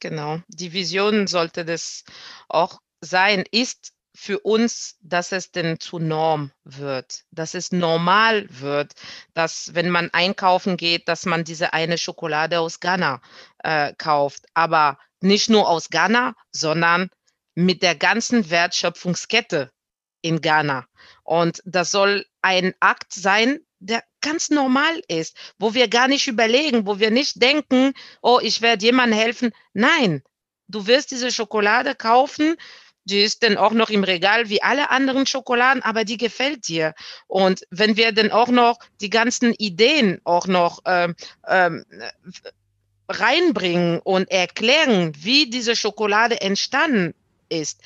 Genau, die Vision sollte das auch sein, ist für uns, dass es denn zu Norm wird, dass es normal wird, dass wenn man einkaufen geht, dass man diese eine Schokolade aus Ghana äh, kauft, aber nicht nur aus Ghana, sondern mit der ganzen Wertschöpfungskette in Ghana. Und das soll ein Akt sein, der ganz normal ist, wo wir gar nicht überlegen, wo wir nicht denken, oh, ich werde jemandem helfen. Nein, du wirst diese Schokolade kaufen, die ist dann auch noch im Regal wie alle anderen Schokoladen, aber die gefällt dir. Und wenn wir dann auch noch die ganzen Ideen auch noch ähm, ähm, reinbringen und erklären, wie diese Schokolade entstanden ist,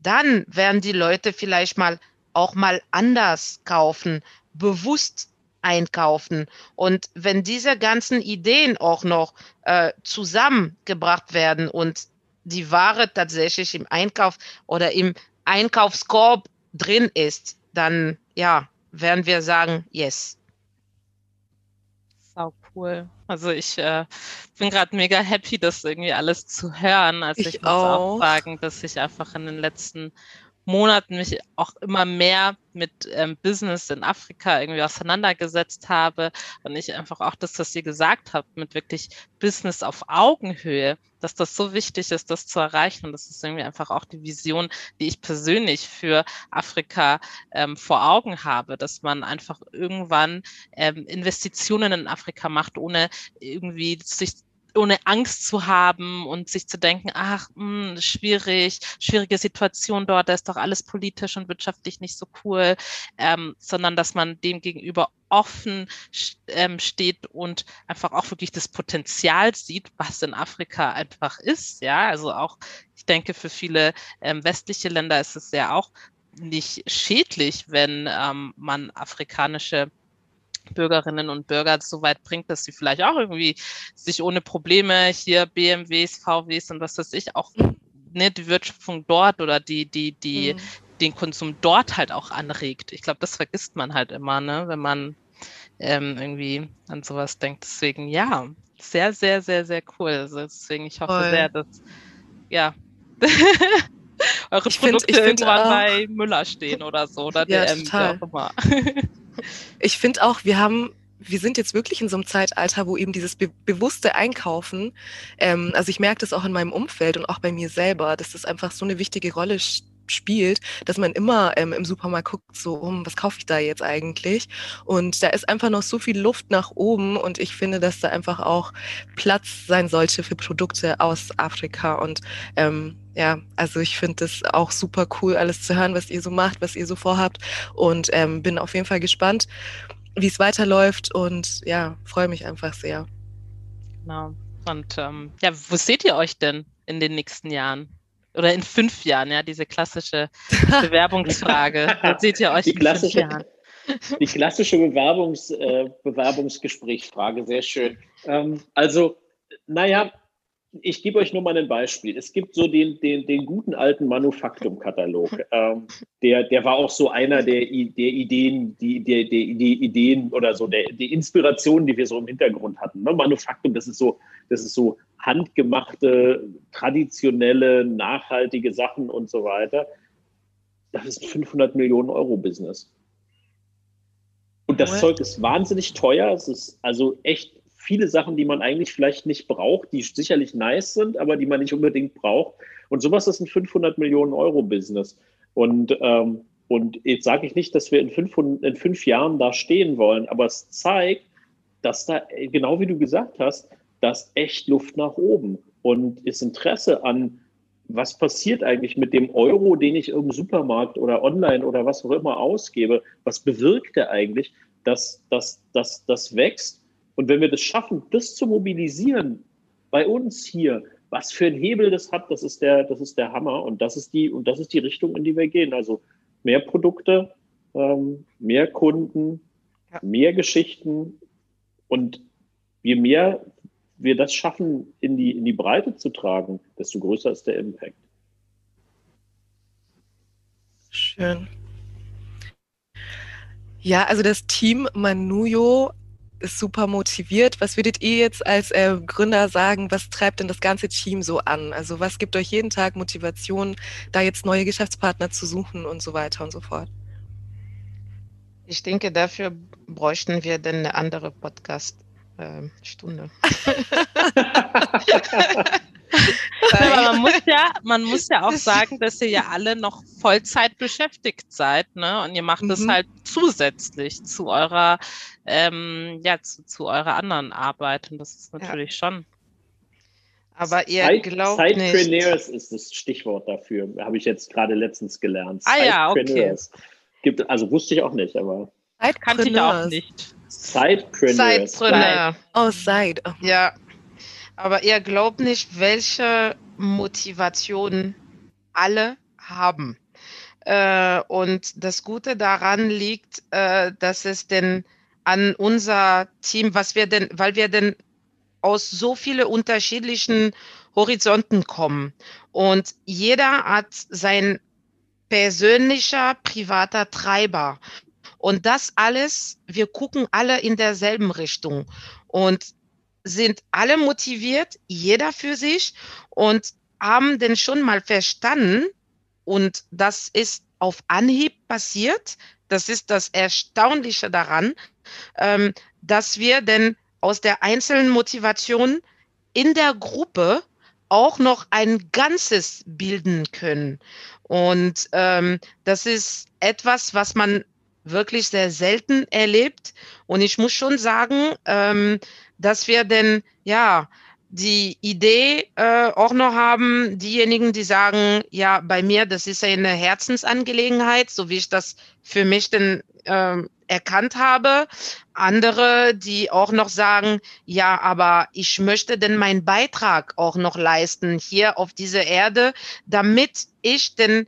dann werden die Leute vielleicht mal auch mal anders kaufen, bewusst einkaufen. Und wenn diese ganzen Ideen auch noch äh, zusammengebracht werden und die Ware tatsächlich im Einkauf oder im Einkaufskorb drin ist, dann ja, werden wir sagen, yes.
Sau cool. Also ich äh, bin gerade mega happy, das irgendwie alles zu hören. Also ich, ich muss auch. auch sagen, dass ich einfach in den letzten Monaten mich auch immer mehr mit ähm, Business in Afrika irgendwie auseinandergesetzt habe und ich einfach auch das, was ihr gesagt habt, mit wirklich Business auf Augenhöhe, dass das so wichtig ist, das zu erreichen. Und das ist irgendwie einfach auch die Vision, die ich persönlich für Afrika ähm, vor Augen habe, dass man einfach irgendwann ähm, Investitionen in Afrika macht, ohne irgendwie sich ohne Angst zu haben und sich zu denken, ach, mh, hm, schwierig, schwierige Situation dort, da ist doch alles politisch und wirtschaftlich nicht so cool, ähm, sondern dass man dem gegenüber offen ähm, steht und einfach auch wirklich das Potenzial sieht, was in Afrika einfach ist. Ja, also auch, ich denke, für viele ähm, westliche Länder ist es ja auch nicht schädlich, wenn ähm, man afrikanische Bürgerinnen und Bürger so weit bringt, dass sie vielleicht auch irgendwie sich ohne Probleme hier BMWs, VWs und was weiß ich auch ne, die Wirtschaftung dort oder die, die, die, mhm. den Konsum dort halt auch anregt. Ich glaube, das vergisst man halt immer, ne, wenn man ähm, irgendwie an sowas denkt. Deswegen, ja, sehr, sehr, sehr, sehr cool. Also deswegen, ich hoffe Voll. sehr, dass, ja. eure
Ich find-
Produkte
ich find
irgendwann
auch-
bei Müller stehen oder so oder
Ja,
DM,
total.
auch immer.
Ich finde auch, wir haben, wir sind jetzt wirklich in so einem Zeitalter, wo eben dieses be bewusste Einkaufen, ähm, also ich merke das auch in meinem Umfeld und auch bei mir selber, dass das einfach so eine wichtige Rolle sch- spielt, dass man immer ähm, im Supermarkt guckt, so, um, was kaufe ich da jetzt eigentlich? Und da ist einfach noch so viel Luft nach oben und ich finde, dass da einfach auch Platz sein sollte für Produkte aus Afrika und ähm, ja, also ich finde das auch super cool, alles zu hören, was ihr so macht, was ihr so vorhabt und ähm, bin auf jeden Fall gespannt, wie es weiterläuft und ja, freue mich einfach sehr.
Genau. Und ähm, ja, wo seht ihr euch denn in den nächsten Jahren? Oder in fünf Jahren, ja, diese klassische Bewerbungsfrage. Wo seht ihr euch
Die
in fünf
klassische-
Jahren?
Die klassische Bewerbungs, äh, Bewerbungsgesprächsfrage, sehr schön. Ähm, also, naja, ich gebe euch nur mal ein Beispiel. Es gibt so den, den, den guten alten Manufaktum-Katalog. Ähm, der, der war auch so einer der, der Ideen, die, der, der, die Ideen oder so, der, die Inspirationen, die wir so im Hintergrund hatten. Ne? Manufaktum, das ist so, das ist so handgemachte, traditionelle, nachhaltige Sachen und so weiter. Das ist ein 500 Millionen Euro Business. Und das? Zeug ist wahnsinnig teuer. Es ist also echt viele Sachen, die man eigentlich vielleicht nicht braucht, die sicherlich nice sind, aber die man nicht unbedingt braucht. Und sowas ist ein 500 Millionen Euro Business. Und, ähm, und jetzt sage ich nicht, dass wir in, 500, in fünf Jahren da stehen wollen, aber es zeigt, dass da, äh, genau wie du gesagt hast, dass echt Luft nach oben und ist Interesse an, was passiert eigentlich mit dem Euro, den ich im Supermarkt oder online oder was auch immer ausgebe? Was bewirkt der eigentlich, dass das dass, dass wächst? Und wenn wir das schaffen, das zu mobilisieren bei uns hier, was für ein Hebel das hat, das ist der, das ist der Hammer und das ist die und das ist die Richtung, in die wir gehen. Also mehr Produkte, ähm, mehr Kunden, mehr Geschichten und je mehr wir das schaffen, in die, in die Breite zu tragen, desto größer ist der Impact.
Schön. Ja, also das Team Manuyo ist super motiviert. Was würdet ihr jetzt als äh, Gründer sagen, was treibt denn das ganze Team so an? Also was gibt euch jeden Tag Motivation, da jetzt neue Geschäftspartner zu suchen und so weiter und so fort?
Ich denke, dafür bräuchten wir dann eine andere Podcast-Stunde.
Aber man muss ja, man muss ja auch
Das-
sagen, dass ihr ja alle noch Vollzeit beschäftigt seid, ne? Und ihr macht das
Mhm.
halt zusätzlich zu eurer, ähm, ja, zu, zu eurer anderen Arbeit. Und das ist natürlich schon.
Aber ihr
Side-
glaubt nicht.
Sidepreneurs ist das Stichwort dafür. Habe ich jetzt gerade letztens gelernt.
Ah ja, okay.
Sidepreneurs. Gibt, also wusste ich auch nicht, aber
Kannte ich auch nicht.
Sidepreneurs.
Sidepreneur.
Oh, Side. Oh.
Ja. Aber ihr glaubt nicht, welche Motivation alle haben. Äh, und das Gute daran liegt, äh, dass es denn an unser Team, was wir denn, weil wir denn aus so viele unterschiedlichen Horizonten kommen und jeder hat sein persönlicher, privater Treiber. Und das alles, wir gucken alle in derselben Richtung und sind alle motiviert, jeder für sich und haben denn schon mal verstanden, und das ist auf Anhieb passiert, das ist das Erstaunliche daran, ähm, dass wir denn aus der einzelnen Motivation in der Gruppe auch noch ein Ganzes bilden können. Und ähm, das ist etwas, was man wirklich sehr selten erlebt. Und ich muss schon sagen, ähm, dass wir denn, ja, die Idee äh, auch noch haben, diejenigen, die sagen, ja, bei mir, das ist eine Herzensangelegenheit, so wie ich das für mich denn ähm, erkannt habe. Andere, die auch noch sagen, ja, aber ich möchte denn meinen Beitrag auch noch leisten hier auf dieser Erde, damit ich denn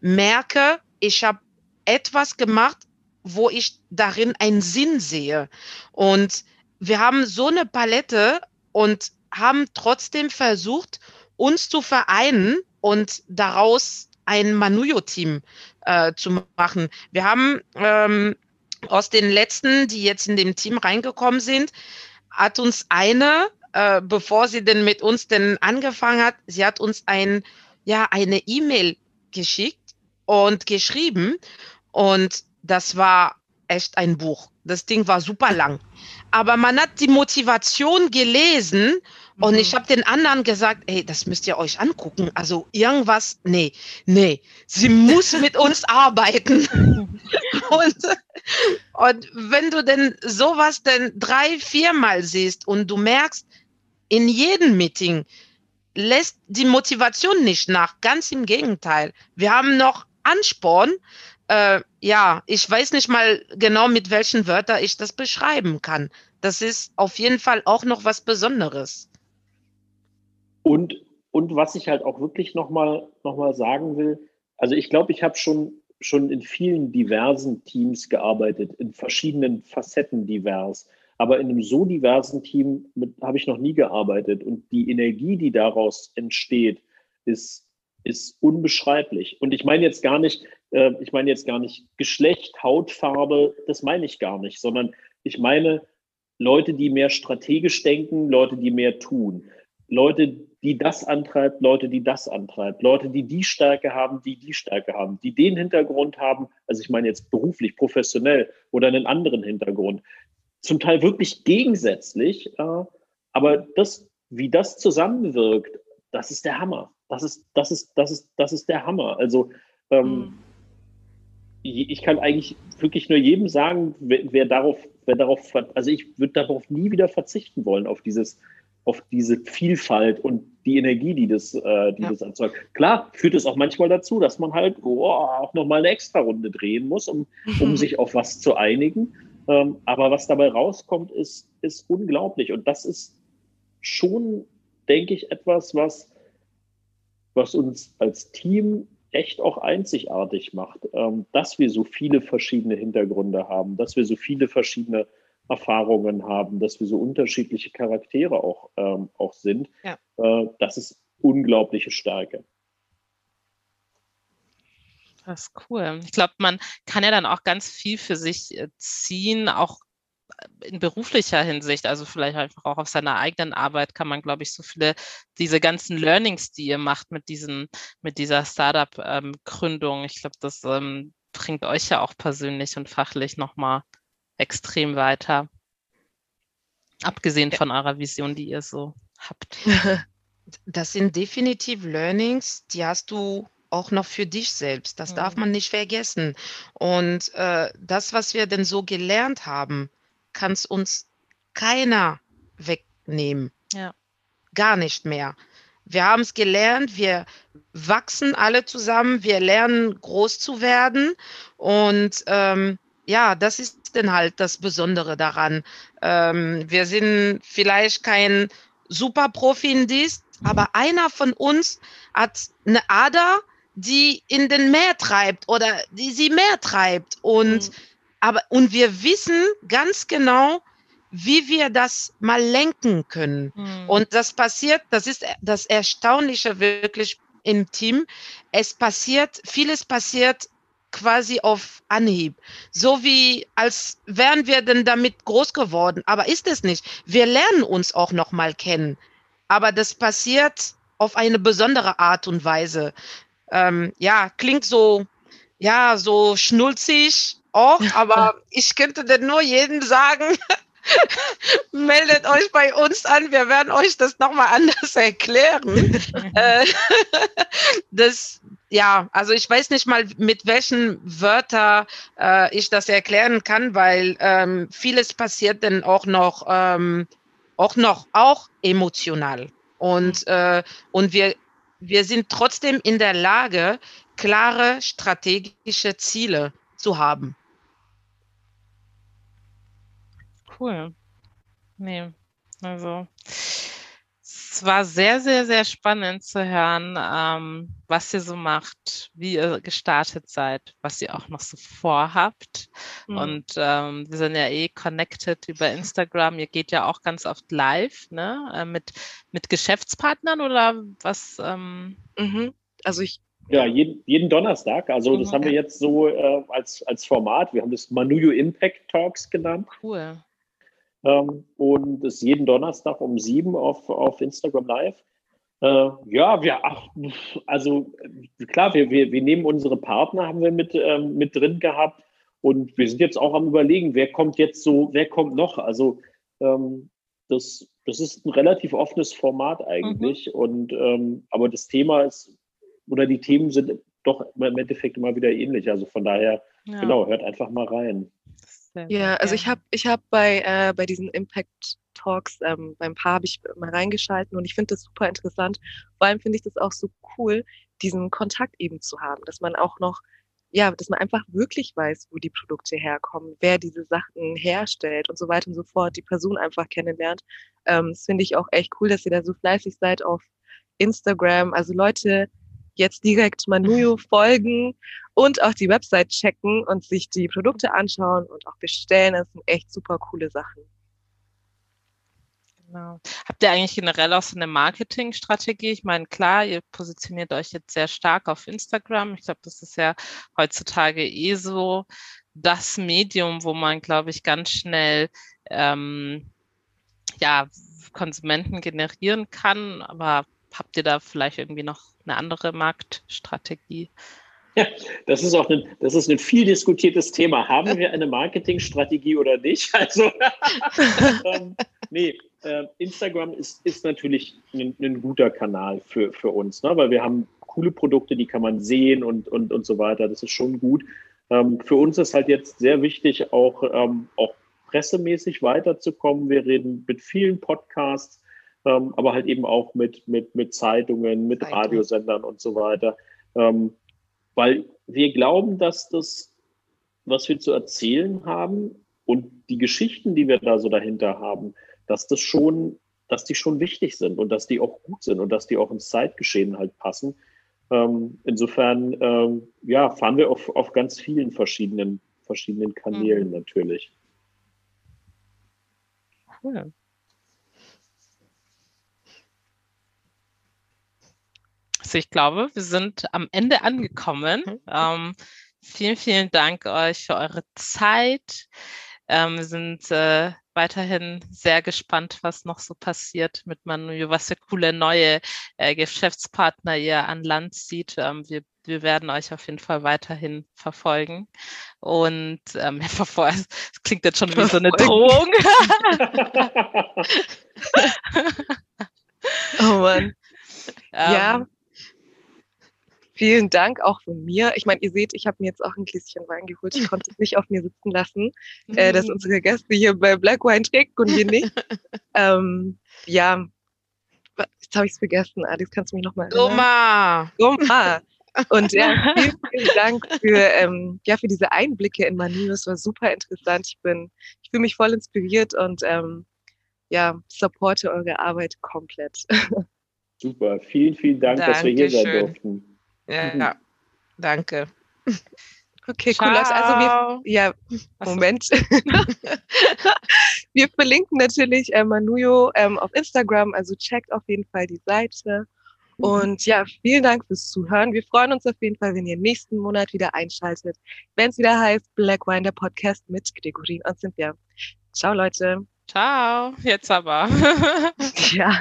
merke, ich habe etwas gemacht, wo ich darin einen Sinn sehe. Und wir haben so eine Palette und haben trotzdem versucht, uns zu vereinen und daraus ein Manuyo-Team äh, zu machen. Wir haben ähm, aus den letzten, die jetzt in dem Team reingekommen sind, hat uns eine, äh, bevor sie denn mit uns denn angefangen hat, sie hat uns ein, ja, eine E-Mail geschickt und geschrieben. Und das war echt ein Buch. Das Ding war super lang. Aber man hat die Motivation gelesen und ich mhm. habe den anderen gesagt, ey, das müsst ihr euch angucken. Also irgendwas, nee, nee, sie muss mit uns arbeiten. und, und wenn du denn sowas denn drei, viermal siehst und du merkst, in jedem Meeting lässt die Motivation nicht nach, ganz im Gegenteil. Wir haben noch Ansporn, äh, ja, ich weiß nicht mal genau, mit welchen Wörtern ich das beschreiben kann. Das ist auf jeden Fall auch noch was Besonderes.
Und, und was ich halt auch wirklich nochmal noch mal sagen will, also ich glaube, ich habe schon, schon in vielen diversen Teams gearbeitet, in verschiedenen Facetten divers. Aber in einem so diversen Team habe ich noch nie gearbeitet. Und die Energie, die daraus entsteht, ist, ist unbeschreiblich. Und ich meine jetzt gar nicht, äh, ich meine jetzt gar nicht Geschlecht, Hautfarbe, das meine ich gar nicht, sondern ich meine Leute, die mehr strategisch denken, Leute, die mehr tun, Leute, die das antreibt, Leute, die das antreibt, Leute, die die Stärke haben, die die Stärke haben, die den Hintergrund haben, also ich meine jetzt beruflich, professionell oder einen anderen Hintergrund, zum Teil wirklich gegensätzlich, äh, aber das, wie das zusammenwirkt, das ist der Hammer. Das ist, das ist, das ist, das ist der Hammer. Also ähm, mhm ich kann eigentlich wirklich nur jedem sagen, wer, wer darauf, wer darauf, also ich würde darauf nie wieder verzichten wollen, auf dieses, auf diese Vielfalt und die Energie, die das, äh, die ja. das erzeugt. Klar führt es auch manchmal dazu, dass man halt oh, auch nochmal eine extra Runde drehen muss, um, um sich auf was zu einigen. Ähm, aber was dabei rauskommt, ist, ist unglaublich. Und das ist schon, denke ich, etwas, was, was uns als Team echt auch einzigartig macht, ähm, dass wir so viele verschiedene Hintergründe haben, dass wir so viele verschiedene Erfahrungen haben, dass wir so unterschiedliche Charaktere auch, ähm, auch sind. Ja. Äh, das ist unglaubliche Stärke.
Das ist cool. Ich glaube, man kann ja dann auch ganz viel für sich äh, ziehen, auch in beruflicher Hinsicht, also vielleicht einfach auch auf seiner eigenen Arbeit, kann man, glaube ich, so viele, diese ganzen Learnings, die ihr macht mit diesen, mit dieser Startup-Gründung, ich glaube, das ähm, bringt euch ja auch persönlich und fachlich nochmal extrem weiter. Abgesehen von eurer Vision, die ihr so habt.
Das sind definitiv Learnings, die hast du auch noch für dich selbst. Das mhm. darf man nicht vergessen. Und äh, das, was wir denn so gelernt haben, kann es uns keiner wegnehmen. Ja. Gar nicht mehr. Wir haben es gelernt, wir wachsen alle zusammen, wir lernen groß zu werden und ähm, ja, das ist dann halt das Besondere daran. Ähm, wir sind vielleicht kein Superprofi in dies, aber einer von uns hat eine Ader, die in den Meer treibt oder die sie mehr treibt und mhm. Aber, und wir wissen ganz genau, wie wir das mal lenken können. Mhm. Und das passiert, das ist das Erstaunliche wirklich im Team. Es passiert, vieles passiert quasi auf Anhieb. So wie als wären wir denn damit groß geworden. Aber ist es nicht. Wir lernen uns auch noch mal kennen. Aber das passiert auf eine besondere Art und Weise. Ähm, ja, klingt so, ja, so schnulzig, auch, aber ich könnte denn nur jedem sagen, meldet euch bei uns an, wir werden euch das nochmal anders erklären. Äh, das, ja, also ich weiß nicht mal, mit welchen Wörtern äh, ich das erklären kann, weil ähm, vieles passiert dann auch noch, ähm, auch noch, auch emotional. Und, mhm. äh, und wir, wir sind trotzdem in der Lage, klare strategische Ziele zu haben.
Cool. Nee, also es war sehr, sehr, sehr spannend zu hören, ähm, was ihr so macht, wie ihr gestartet seid, was ihr auch noch so vorhabt. Mhm. Und ähm, wir sind ja eh connected über Instagram. Ihr geht ja auch ganz oft live, ne? Äh, mit, mit Geschäftspartnern oder was? Ähm?
Mhm. Also ich
ja, jeden, jeden Donnerstag. Also das mhm. haben wir jetzt so äh, als, als Format. Wir haben das Manuyo Impact Talks genannt.
Cool.
Ähm, und ist jeden Donnerstag um sieben auf, auf Instagram Live. Äh, ja, wir, ach, also klar, wir, wir, wir nehmen unsere Partner, haben wir mit, ähm, mit drin gehabt. Und wir sind jetzt auch am überlegen, wer kommt jetzt so, wer kommt noch? Also ähm, das, das ist ein relativ offenes Format eigentlich. Mhm. Und ähm, aber das Thema ist, oder die Themen sind doch im Endeffekt immer wieder ähnlich. Also von daher, ja. genau, hört einfach mal rein.
Ja, also ich habe ich hab bei, äh, bei diesen Impact Talks ähm, beim Paar habe ich mal reingeschalten und ich finde das super interessant. Vor allem finde ich das auch so cool, diesen Kontakt eben zu haben, dass man auch noch, ja, dass man einfach wirklich weiß, wo die Produkte herkommen, wer diese Sachen herstellt und so weiter und so fort, die Person einfach kennenlernt. Ähm, das finde ich auch echt cool, dass ihr da so fleißig seid auf Instagram. Also Leute, jetzt direkt Manuyo folgen und auch die Website checken und sich die Produkte anschauen und auch bestellen. Das sind echt super coole Sachen.
Genau. Habt ihr eigentlich generell auch so eine Marketingstrategie? Ich meine, klar, ihr positioniert euch jetzt sehr stark auf Instagram. Ich glaube, das ist ja heutzutage eh so das Medium, wo man, glaube ich, ganz schnell ähm, ja, Konsumenten generieren kann. Aber habt ihr da vielleicht irgendwie noch eine andere Marktstrategie?
Ja, das ist auch ein, das ist ein viel diskutiertes Thema. Haben wir eine Marketingstrategie oder nicht? Also, ähm, nee, äh, Instagram ist, ist natürlich ein, ein, guter Kanal für, für uns, ne? weil wir haben coole Produkte, die kann man sehen und, und, und so weiter. Das ist schon gut. Ähm, für uns ist halt jetzt sehr wichtig, auch, ähm, auch pressemäßig weiterzukommen. Wir reden mit vielen Podcasts, ähm, aber halt eben auch mit, mit, mit Zeitungen, mit. Radiosendern und so weiter. Ähm, weil wir glauben, dass das, was wir zu erzählen haben und die Geschichten, die wir da so dahinter haben, dass das schon, dass die schon wichtig sind und dass die auch gut sind und dass die auch ins Zeitgeschehen halt passen. Ähm, insofern, ähm, ja, fahren wir auf, auf ganz vielen verschiedenen, verschiedenen Kanälen mhm. natürlich. Cool.
Ich glaube, wir sind am Ende angekommen. Mhm. Ähm, vielen, vielen Dank euch für eure Zeit. Ähm, wir sind äh, weiterhin sehr gespannt, was noch so passiert mit Manu, was für coole neue äh, Geschäftspartner ihr an Land zieht. Ähm, wir, wir werden euch auf jeden Fall weiterhin verfolgen. Und ähm, es klingt jetzt schon wie so eine Drohung.
oh Mann. ja. Vielen Dank auch von mir. Ich meine, ihr seht, ich habe mir jetzt auch ein Gläschen Wein geholt. Ich konnte es nicht auf mir sitzen lassen, mhm. äh, dass unsere Gäste hier bei Black Wine trinken und wir nicht. ähm, ja, jetzt habe ich es vergessen. Alex, kannst du mich nochmal
Goma!
Goma! Und ja, vielen, vielen Dank für, ähm, ja, für diese Einblicke in Manu. Es war super interessant. Ich bin, ich fühle mich voll inspiriert und ähm, ja, supporte eure Arbeit komplett.
Super, vielen, vielen Dank, Dankeschön. dass wir hier sein durften.
Ja, mhm. danke.
Okay, Ciao. cool. Also wir, ja, Moment. wir verlinken natürlich äh, Manuyo ähm, auf Instagram, also checkt auf jeden Fall die Seite. Mhm. Und ja, vielen Dank fürs Zuhören. Wir freuen uns auf jeden Fall, wenn ihr nächsten Monat wieder einschaltet, wenn es wieder heißt Black Wine, der Podcast mit Gregorin und Cynthia. Ciao, Leute.
Ciao, jetzt aber.
ja.